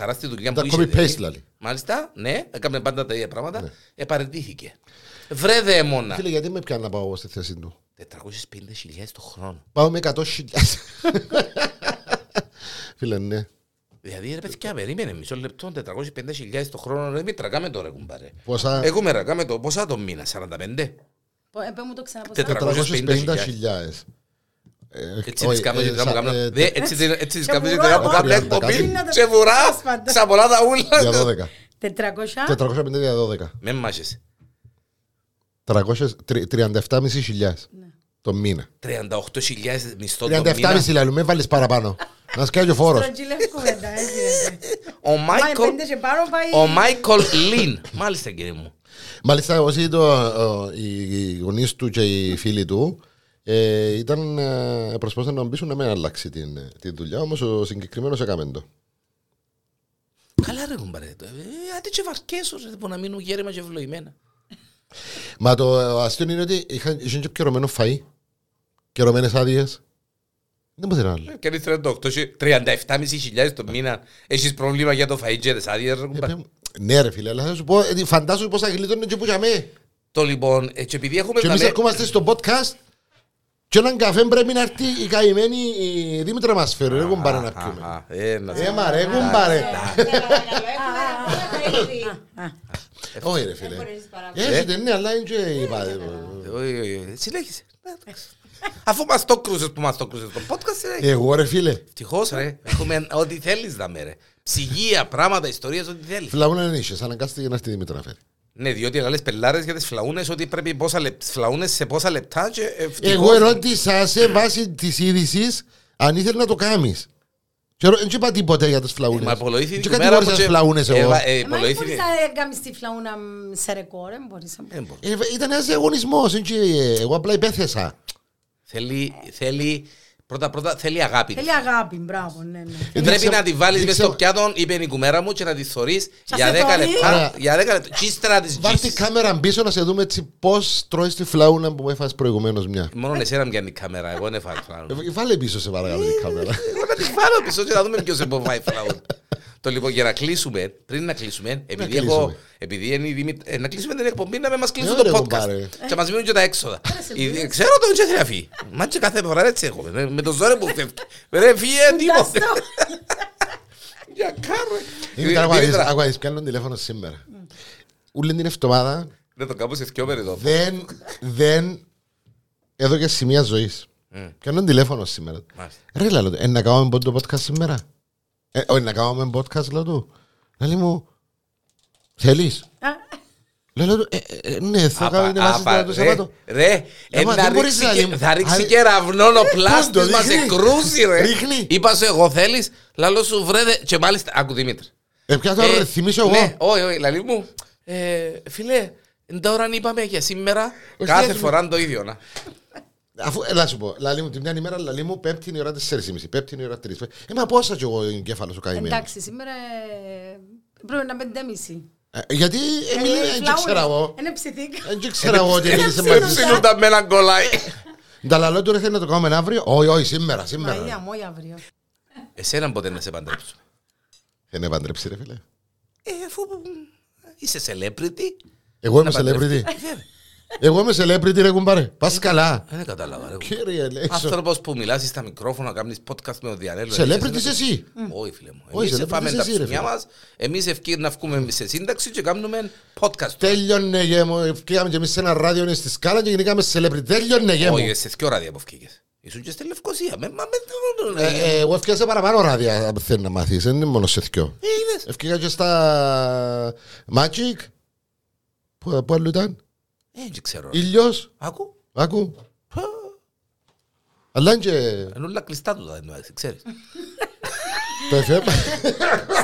χαρά στη δουλειά που είχε. Paste, δηλαδή. Μάλιστα, ναι, έκαμε πάντα τα ίδια πράγματα. Ναι. Επαρετήθηκε. Βρε δαίμονα. Φίλε, γιατί με πιάνε να πάω στη θέση του; 450.000 το χρόνο. Πάω με 100.000. Φίλε, ναι. Δηλαδή, ρε παιδιά, περίμενε μισό λεπτό, 450.000 το χρόνο, ρε Μήτρα, τώρα, κουμπάρε. Πόσα... Το, πόσα το μήνα, 45. Έτσι όχι, τις κάνω ε, και κάνω, σα- κάνω. ε, Δε, έτσι τις- έτσι τις Και κάνω και βουρά, κάνω, κάνω βουρά, εκπομπή κάτι. και βουρά, Τέλος ξαπολά τα Για ούλα. 12. 400. 450 για 12. Με μάχεσαι. 337,5 χιλιάδες Ναι. το μήνα. 38.000 μισθό το μήνα. 37,5 λέει, με βάλεις παραπάνω. Να σκάει ο φόρος. Στρογγυλεύκουμε τα, έτσι γίνεται. Ο Πάει Μάικολ, πέντε και πάνω πάει... ο Μάικολ Λίν. Μάλιστα κύριε μου. Μάλιστα, όσοι το, ο, οι, οι γονείς του και οι φίλοι του ε, ήταν, ε, προσπαθούσαν να μπήσουν να μην αλλάξει την, ε, την δουλειά, όμως ο συγκεκριμένος έκαμε το. Καλά ρε κουμπάρε. το, ε, Άντε και βαρκέσω ρε, που να μείνουν γέρημα και ευλογημένα. Μα το αστείο είναι ότι είχαν, είχαν και καιρωμένο φαΐ, καιρωμένες άδειες. Δεν μπορείς να άλλο. Και αν ήθελε το 37.500 το μήνα, έχεις πρόβλημα για το φαΐ και τις άδειες ρε κουμπάρε. Ναι ρε φίλε, αλλά θα σου πω, ε, φαντάσου πώς θα γλίτωνε και που για με. Το λοιπόν, ε, και επειδή έχουμε Και εμείς δαμέ- ερχόμαστε στο podcast και έναν καφέ πρέπει να έρθει η καημένη η Δήμητρα μας φέρει, ρε κουμπάρε να πιούμε. Α, ε, να σε- Ε, μα ρε κουμπάρε. Δεν Όχι ρε φίλε. μπορείς παραπάνω. Έχετε ναι, αλλά είναι και η πάδε. Όχι, όχι, όχι. Συνέχισε. Αφού μας το κρούσες που μας το κρούσες το podcast, συνέχισε. Εγώ ρε φίλε, Ευτυχώς ρε, έχουμε ό,τι θέλεις να με ρε. Ψυγεία, πράγματα, ιστορίες, ό,τι θέλεις. φλαούνα είναι νήσιες, αναγκάστηκε να έρθει η Δήμητρα να φέρει. Ναι, διότι άλλες πελάρες για τις φλαούνες ότι πρέπει πόσα λεπ- φλαούνες σε πόσα λεπτά και ευτυχώς. Εγώ ερώτησα σε βάση της είδησης αν ήθελες να το κάνεις. Και ρω- Δεν είπα τίποτε για τις Ε, φλαούνες. Μα υπολογήθη Και την κάτι ημέρα μπορείς που να και- φλαούνες εγώ. Έβα- ε, Ε, Μα δεν υπολογήθη- μπορείς να κάνεις τη φλαούνα μ, σε ρεκόρ, δεν μπορείς. να- Δεν μπορώ. Ε, Ήταν ένας αγωνισμός, έτσι, ε, εγώ απλά υπέθεσα. Θέλει, θέλει, πρώτα πρώτα θέλει αγάπη. Θέλει αγάπη, μπράβο, ναι, ναι. Ε, Πρέπει ξέρω- να τη βάλεις δεν μες στο ξέρω- πιάτο, είπε η κουμέρα μου, και να τη θωρείς Θα για σε 10 θωρεί. λεπτά. Ωραία. Για 10 λεπτά. Και ύστερα να της Βάρ' τη τζίσεις. κάμερα πίσω να σε δούμε έτσι πώς τρώεις τη φλαούνα που μου έφασες προηγουμένως μια. Μόνο εσένα μου πιάνει η κάμερα, εγώ δεν φάω φλαούνα. Ε, Βάλε πίσω σε παρακαλώ την κάμερα. Εγώ να τη βάλω πίσω και να δούμε ποιος εμποβάει φλαούνα. Το λοιπόν για να κλείσουμε, πριν να κλείσουμε, επειδή, κλείσουμε. έχω, επειδή είναι η Δημήτ- ε, να κλείσουμε την εκπομπή να με μας κλείσουν Ναι, το ρε, podcast κουμπάρε. και μας μείνουν και τα έξοδα. σε Η- πειράζει. Ξέρω το και γραφεί. Μα και κάθε φορά έτσι έχουμε. με- Με το ζόρι που φεύγει. Ρε φύγε τίποτε. Για κάρε. Είναι τώρα αγουαδείς, Δημήτρα, αγουαδείς, πιάνω τηλέφωνο σήμερα. Ούλη την εβδομάδα Δεν το κάπου σε δυο μέρες εδώ. δεν, δεν εδώ και σημεία ζωής. Πιάνω τηλέφωνο σήμερα. Μάλιστα. Ρε λαλό, ε, να κάνουμε το podcast σήμερα; Ε, όχι, να κάνουμε podcast, λέω του. Λέει μου, θέλεις; Λέω του, ε, ε, ε, ναι, θα Απα- κάνω την βάση απα- το ρε, Σαββάτο. Ρε, ε, μα, να δεν μπορείς ρίξει να και- λύμ- θα ρίξει Α, και ραβνόν ο πού πλάστης το μας ρίχνει; εκρούσει ρε. Ρίχνει. Είπα σου εγώ θέλεις, λαλό σου βρε δε- και μάλιστα, άκου Δημήτρη. Ε, πια τώρα, ρε, θυμίσω Ναι, εγώ. όχι, όχι, λαλή μου. ε, Φίλε, τώρα αν είπαμε για σήμερα, Όχι, κάθε έτσι, φορά είναι το ίδιο. Να. Αφού, έλα σου πω, λαλή μου, την μια ημέρα, λαλή μου, πέμπτη είναι η ώρα 4.30, πέμπτη είναι η ώρα 3. Ε, μα πόσα κι εγώ εγκέφαλο σου καημένος; Εντάξει, σήμερα ε, πρέπει να πέντε μισή. Ε, Γιατί, ε, μιλή, δεν ξέρω εγώ. Είναι ψηθήκα. Δεν ξέρω εγώ ότι μίλησε Δεν μαζί σου. ψήνουν τα μένα κολλάει. Τα λαλό του ρε θέλει να το κάνουμε αύριο. Όχι, όχι, σήμερα, Μαρία σήμερα. μου, όχι αύριο. Εσένα ποτέ να σε παντρέψω. Δεν επαντρέψει ρε φίλε. Ε, αφού είσαι celebrity. Εγώ είμαι να παντρευτείς. celebrity. Ε, βέβαια. Εγώ είμαι celebrity ρε κουμπάρε. Πας καλά. Ε, Δεν κατάλαβα. ρε. Κύριε Λέξο. Άνθρωπος που μιλάς στα μικρόφωνα, κάνεις podcast με τον Διανέλο. Celebrity είσαι εσύ. Όχι φίλε μου. Όχι, Εμείς celebrity φάμε είσαι τα εσύ, ρε, ψωμιά φίλε. μας, εμείς ευκεί να βγούμε σε σύνταξη και κάνουμε podcast. Τέλειωνε γε μου. Ευκήγαμε και εμείς σε ένα ράδιο είναι στη σκάλα και γεννήκαμε celebrity. Τέλειωνε γε μου. Όχι, σε δυο ράδια που ευκήγες. Ήσουν και στη Λευκοσία. Με, μα, με, Ε, ε, Εγώ ευκήγα σε παραπάνω ράδια αν θέλεις να μάθεις. Δεν είναι μόνο σε δυο. Ε, είδες. Ευκήγα και στα Magic. Πού πού άλλο ήταν; Ε, δεν ξέρω. Ήλιος. Άκου. Άκου. Αλλά είναι και Είναι όλα κλειστά του τα εννοείς, ξέρεις. το FM.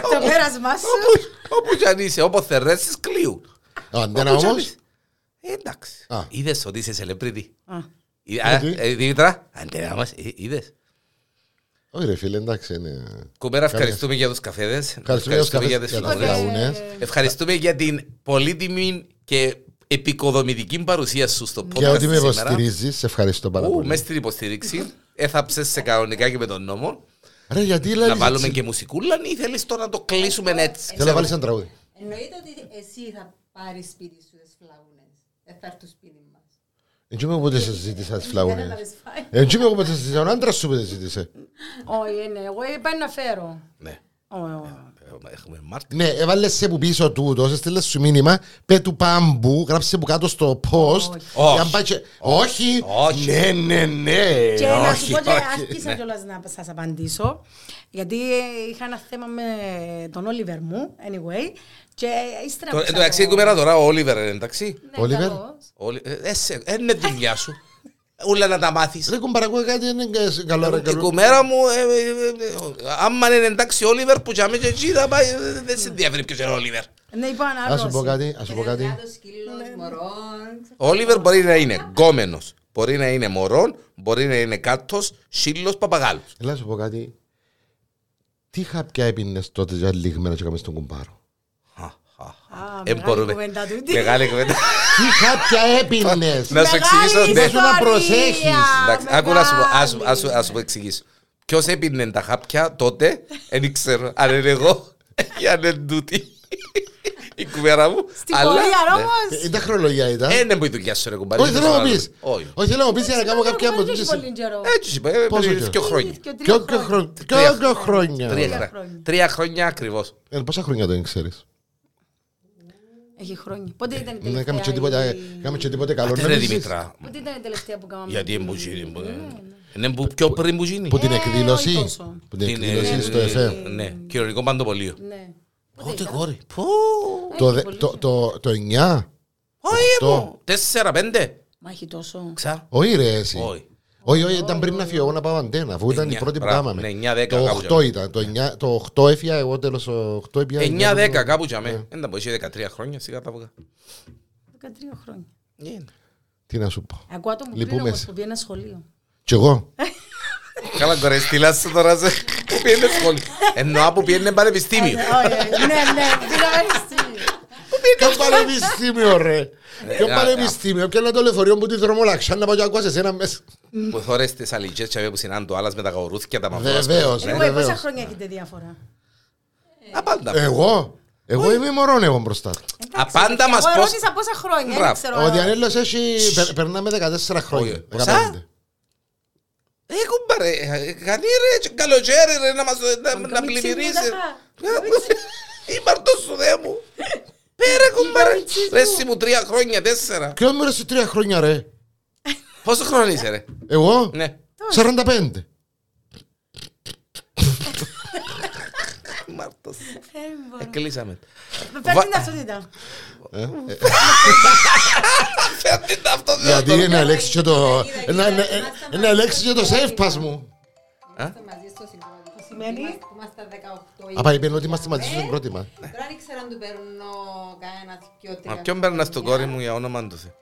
Το πέρασμά σου. Όπου κι αν είσαι, όπως θερέσεις, κλείουν. Αντένα Όπου κι αν όμως. είσαι. Ε, εντάξει. Α. Είδες ότι είσαι celebrity. Α, Ε, α, Γιατί; ε, Δήμητρα, αντένα μας, ε, είδες. Όχι ρε φίλε, εντάξει είναι. Κουμπέρα, ευχαριστούμε για τους καφέδες. Ευχαριστούμε για τους καφέδες, για τις για τα φλαγές. φλαούνες. Ευχαριστούμε για την πολύτιμη και επικοδομητική παρουσία σου στο podcast Και ότι με σήμερα. υποστηρίζεις, σε ευχαριστώ πάρα Ου, πολύ. μες στην υποστήριξη. Έθαψες σε κανονικά και με τον νόμο. Ρε γιατί Να λες βάλουμε έτσι; και μουσικούλα ή θέλεις τώρα να το κλείσουμε έτσι; Θέλω να Ξέρω. βάλεις ένα τραγούδι. Εννοείται ότι εσύ θα πάρεις σπίτι σου τις φλαούνες. Δεν θα έρθει το σπίτι μας. Έτσι είμαι εγώ ποτέ σε ζήτησα τις δεν φλαούνες. έλαβες φάει. Έτσι είμαι εγώ ποτέ σε ζήτησα, ο άντρας σου ποτέ ζήτησε; Όχι, ναι, εγώ είπα να φέρω. Ναι. Όχι, όχι. Ε, Έχουμε Μάρτιν. Ναι, έβαλες σε που πίσω τούτο, σε στείλες σου μήνυμα, πέ του πάμπου, γράψε που κάτω στο post. Όχι. και αν πάει και- Όχι, Όχι. ναι, ναι, ναι. Και να σου όχι, πω και όχι. άρχισα κιόλας να σας απαντήσω, γιατί είχα ένα θέμα με τον Όλιβερ μου, anyway, και ύστερα... Το- άκουσα Εντάξει, η το- κουμέρα τώρα, ο Όλιβερ, είναι, εντάξει. Ναι, Όλιβερ; καλώς. Όλι- ε, εσέ- ε, Είναι δουλειά σου. Ούλα να τα μάθεις. Ρε κουμπαρακούε κάτι είναι κα- καλό ρε Η καλό. κουμέρα μου, ε, ε, ε, ε, άμα είναι εντάξει ο Όλιβερ που τζάμε και εκεί θα πάει, ε, δεν σε ενδιαφέρει ποιος είναι ο Όλιβερ. Ναι, είπα να Ας σου πω κάτι, ας σου πω κάτι. Κράτος, σκύλος, μωρόν. Ο Όλιβερ μπορεί να είναι γκόμενος, μπορεί να είναι μωρόν, μπορεί να είναι κάτος, σύλλος, παπαγάλος. Έλα να σου πω κάτι. Τι χάπια έπινες τότε για λιγμένα και έκαμες στον κουμπάρο; Α, Ε, μεγάλη μπορούμε. κουβέντα τούτη. Μεγάλη κουβέντα. Τι χάπια έπινες. Να σου εξηγήσω. Μεγάλη ναι. Θέλω να ιστορία, προσέχεις. Εντάξει, άκου να σου πω, ας- μεγάλη. ας σου- ας σου πω εξηγήσω. Ποιος έπινε τα χάπια τότε, δεν ξέρω αν είναι εγώ ή αν είναι τούτη. Η κουβέρα μου. Στην αλλά- πορεία ναι. όμως. Ε, Είναι χρονολογία ήταν. Ε, είναι που η δουλειά σου ρε κουμπάρι. Όχι, θέλω να μου πεις. Όχι. Όχι, θέλω να μου πεις για να κάνω κάποια από Δεν έχεις τις... πολύ καιρό. Έτσι είπα, ε, Πόσο πριν καιρό; δύο χρόνια. Και τρία Ποιο ποιο χρόνια. χρόνο- Τρία- ποιο- ποιο χρόνια. Τρία Τρία χρόνια. χρόνια. Τρία χρόνια ακριβώς. Ε, Πόσα χρόνια δεν ξέρεις. Έχει χρόνια. Πότε ήταν η Ναι, κάμε και τελευταία... τίποτα- η- κάμε και τίποτε καλό. Άτε να ρε μιλήσεις. Δημήτρα. Πότε ήταν η τελευταία που κάναμε... Γιατί την- εμπουζίνει. Είναι που πιο πριν που γίνει. Που την Ε, εκδήλωση. όχι τόσο. Που την Είναι- εκδήλωση στο ε, FM. Ναι, κοινωνικό παντοπολείο. Ναι. Πότε κόρη. Πού; Το Έχει δε- πολύ το- καιρό. Το το 9. Όχι Οκτώ. μου. Τέσσερα, πέντε. Μα έχει τόσο... Ξα. Όχι ρε εσύ. Όχι. Όχι, όχι, ήταν πριν να φύγω εγώ να πάω αντένα, αφού ήταν η Εννιά, πρώτη που μπράβο, κάμαμε. ναι, εννιά, δέκα, Το κάπου 8 ήταν, το 9 το 8 έφυγα, εγώ τέλος το 8 έπια. 9-10 κάπου για Ναι. μέ. Δεν τα πω, είχε 13 χρόνια σιγά τα βγα. 13 χρόνια. Είναι. Τι να σου πω. Ακούω άτομο πριν Λυπούμε όμως σε. που πήγαινε σχολείο. Κι εγώ. Καλά κορέ, στείλα σου τώρα σε... Πού πιένε σχολείο. Εννοώ που πιένε πανεπιστήμιο. Όχι, Ναι, ναι, πήγαμε στη... Ποιο πανεπιστήμιο ρε. Ποιο ε, πανεπιστήμιο, ποιο είναι το λεωφορείο που τη δρομολαξά να πάω και ακούω σε ένα μέσα. Που θωρές τις αλικές και που συνάντω άλλας με τα γαουρούθια τα μαυρά. Βεβαίως, Anyway, βεβαίως. πόσα χρόνια έχετε διάφορα. Ε, Απάντα. Εγώ. Εγώ είμαι μωρόν εγώ μπροστά. του. Απάντα μας Εγώ πώς... ρώτησα πόσα χρόνια, δεν Μπράβο. ξέρω. Ο Διανέλος έχει... περ- Περνάμε 14 χρόνια. Όχι. Πόσα; 15. Ε, κουμπάρε, ε, κανεί ρε, και καλοκαίρι ρε, να μας να- να Καμίτσι πλημμυρίσει. μου, Η Μαρτός σου δε μου. Πέρε κουμπάρε. καμίτσι Ρε, μου. εσύ μου τρία χρόνια, τέσσερα. Ποιο μου σε τρία χρόνια ρε; Πόσο χρόνο είσαι ρε; Εγώ; Ναι. 45. Μαρτός. Ε, μπορώ. Εκλείσαμε. Φέρ την ταυτότητα. Φέρνει τα αυτό Γιατί είναι ελέξει και το... να- να- Είναι ελέξει και το safe pass μου. Είμαστε μαζί στο συγκρότημα. σημαίνει; Είμαστε- Είμαστε 18 Απα είπε ότι είμαστε μαζί στο συγκρότημα. Τώρα δεν ξέρω αν του παίρνω κανένας δυο Μα τρία. ποιον παίρνας στο κόρη μου για όνομα του Θεού;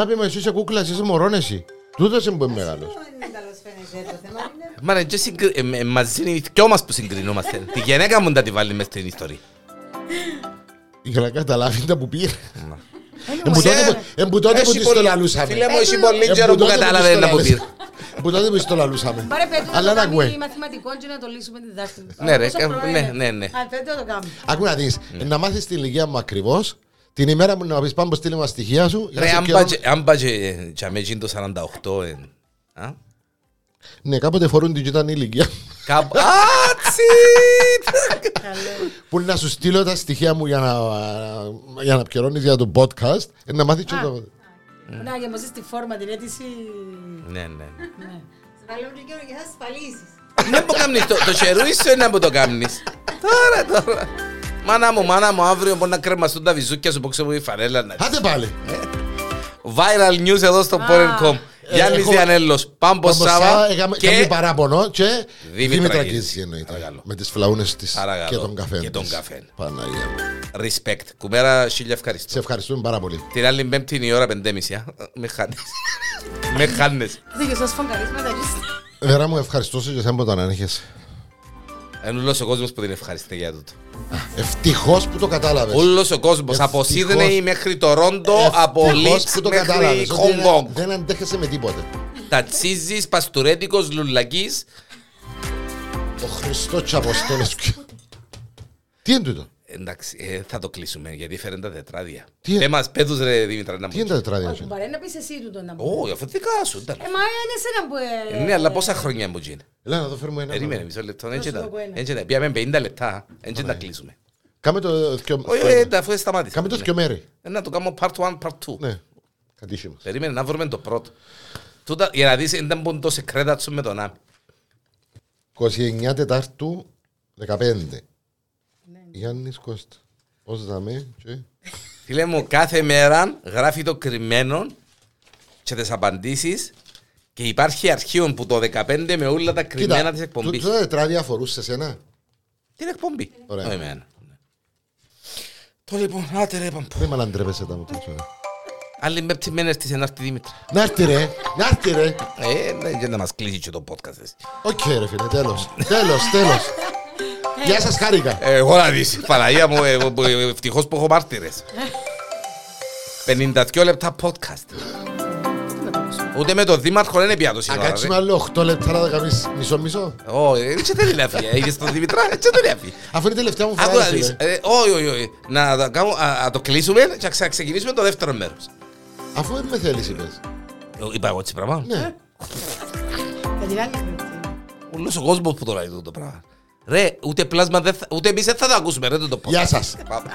Άπη μου εσύ είσαι κούκλας, εσύ είσαι μωρόν εσύ. Τούτος είναι που είναι μεγάλος. Δεν είναι καλώς φαίνεται το θέμα. Είναι Μα ρε, και συγκρι- ε, ε, μαζί είναι οι δυο μας που συγκρινόμαστε. Τη γυναίκα μου να τη βάλει μες στην ιστορία. Για να καταλάβει τα που πήρε. Anyway, Εμπού τότε που- Εμπού τότε που Έχει της το πολύ- λαλούσαμε. Φίλε μου, έχει πολύ Εμπού καιρό που τότε της κατάλαβε το να που λαλούσαμε. πήρε. Εμπού τότε που της το λαλούσαμε. Πάρε πέτω να Αλλά το να κάνει ακούει. μαθηματικό και να το λύσουμε τη διδάκτη. Ναι, ρε, Πόσο ε, χρόνο ναι, είναι; ναι, ναι. Α, πέτω να το κάνουμε. Άκου να δεις, να μάθεις την ηλικία μου ακριβώς, την ημέρα που να πεις πάμε στείλε μας στοιχεία σου. για Ρε, σε αν καιρό- πάει και- αν πάει και και αμέ γίνει το 48, ε, α; Ναι, κάποτε φορούν την και ήταν η ηλικία. Κάπου... Άτσι! Καλό. Που να σου στείλω τα στοιχεία μου για να, για να πιερώνεις για το podcast, ε, να μάθεις και Α. το... Να γεμώσεις τη φόρμα την αίτηση. Ναι, ναι. ναι. Ναι. σε βάλω και καιρό για ασφαλίσεις. Δεν που κάνεις το, το χερούι σου είναι που το κάνεις. Τώρα, τώρα. Μάνα μου, μάνα μου, αύριο μπορεί να κρεμαστούν τα βυζούκια σου που ξέρω η φανέλα. να- Άντε πάλι. Viral news εδώ στο Porn.com. Ε, Γιάννης έχω- Διανέλος, Πάμπος Σάβα Έκαμε και παράπονο και Δήμητρα Δήμητρα Κίζη. Κίζη εννοείται. Παρακαλώ. Με τις φλαούνες της Παρακαλώ. και τον καφέ Και τον της. καφέ. Παναγία μου. respect. Κουμέρα, χίλια ευχαριστώ. Σε ευχαριστούμε πάρα πολύ. Την άλλη πέμπτη είναι η ώρα πεντέμιση. α. Με χάνεις. Με χάνεις. Δεν σας φωνκαρίσματα. Βέρα μου, ευχαριστώ σε και εσένα που τον ανέχεσαι. Είναι όλος ο κόσμος που την ευχαριστεί για τούτο. Ευτυχώς που το κατάλαβες. Όλος ο κόσμος, από Ευτυχώς. Σίδνεϊ μέχρι το Ρόντο, από Ευτυχώς Λίτς που το μέχρι κατάλαβες. ότι Χονγκ είναι- Κονγκ. Δεν αντέχεσαι με τίποτε. Τατσίζης, Παστουρέτικος, Λουλακής. Ο Χριστός και Αποστόλος. Τι είναι τούτο; Εντάξει, ε, θα το κλείσουμε γιατί φέρνουν τα τετράδια. Τι είναι; Δεν μας πέτους ρε Δήμητρα να Τι είναι τα τετράδια σου. Μπορεί να πεις εσύ τούτο να πω. Όχι, αφού δικά σου. ήταν. Ε, μα είναι εσένα που... ε, Ναι, αλλά πόσα χρόνια μου γίνει. Έλα να το φέρουμε ένα. Περίμενε μισό λεπτό. Έτσι σου τα- το πω ένα. έτσι τα- Πήγαμε 50 λεπτά. Έτσι τα κλείσουμε. Κάμε το δυο- Όχι, ε, αφού σταμάτησα. Κάμε το Ναι. δυο μέρη. Ε, Να το κάνω part 1, part 2. Ναι. Κατήσχη μας. Περίμενε να βρούμε το πρώτο. Τούτα, για να δεις, δεν μπορούν το σεκρέτα σου με τον Άμι. 29 Τετάρτου 15. Ναι. Γιάννης Κώστα. Πώς δαμε και... Φίλε μου, κάθε μέρα γράφει το κρυμμένο και τις απαντήσεις και υπάρχει αρχείο που το 15 με όλα τα κρυμμένα της εκπομπής. τούτα τετράδια αφορούσε σε σένα. Την εκπομπή. Ωραία. Όχι εμένα. Το λοιπόν, άτε ρε παμπού. Δεν με αντρέπεσαι τα μου τόσο. Άλλη πέπτη μένες της ενάρτη Δήμητρα. Να έρθει ρε, να έρθει ρε. Ε, ναι, για να μας κλείσει και το podcast εσύ. Οκ ρε φίλε, τέλος. Τέλος, τέλος. Γεια σας, χάρηκα. Ε, Εγώ να δεις, Παναγία μου, ε, ε, ε, ευτυχώς που έχω μάρτυρες. 52 λεπτά podcast. Ούτε με τον Δήμαρχο δεν πια το Αν σύνορα. κάτσουμε άλλο 8 λεπτά να το κάνεις μισό-μισό. Όχι, έτσι δεν είναι αφή. Έγινες στον Δημητρά, έτσι δεν είναι αφή. Αφού είναι η τελευταία μου Άκου φορά. να ρε, δεις, φίλε. ε, όχι, όχι, όχι. Να το κάνουμε- α, α, το κλείσουμε και να ξαναξεκινήσουμε το δεύτερο μέρος. Αφού δεν με θέλεις είπες. Ε, Είπα εγώ έτσι πράγμα. Ναι. Για την άλλη πέμπτη. Ούλος ο κόσμος που το λέει το πράγμα. Ρε, ούτε πλάσμα, δεν θα- ούτε εμείς δεν θα το ακούσουμε ρε το podcast. Γεια σας. Πάμε.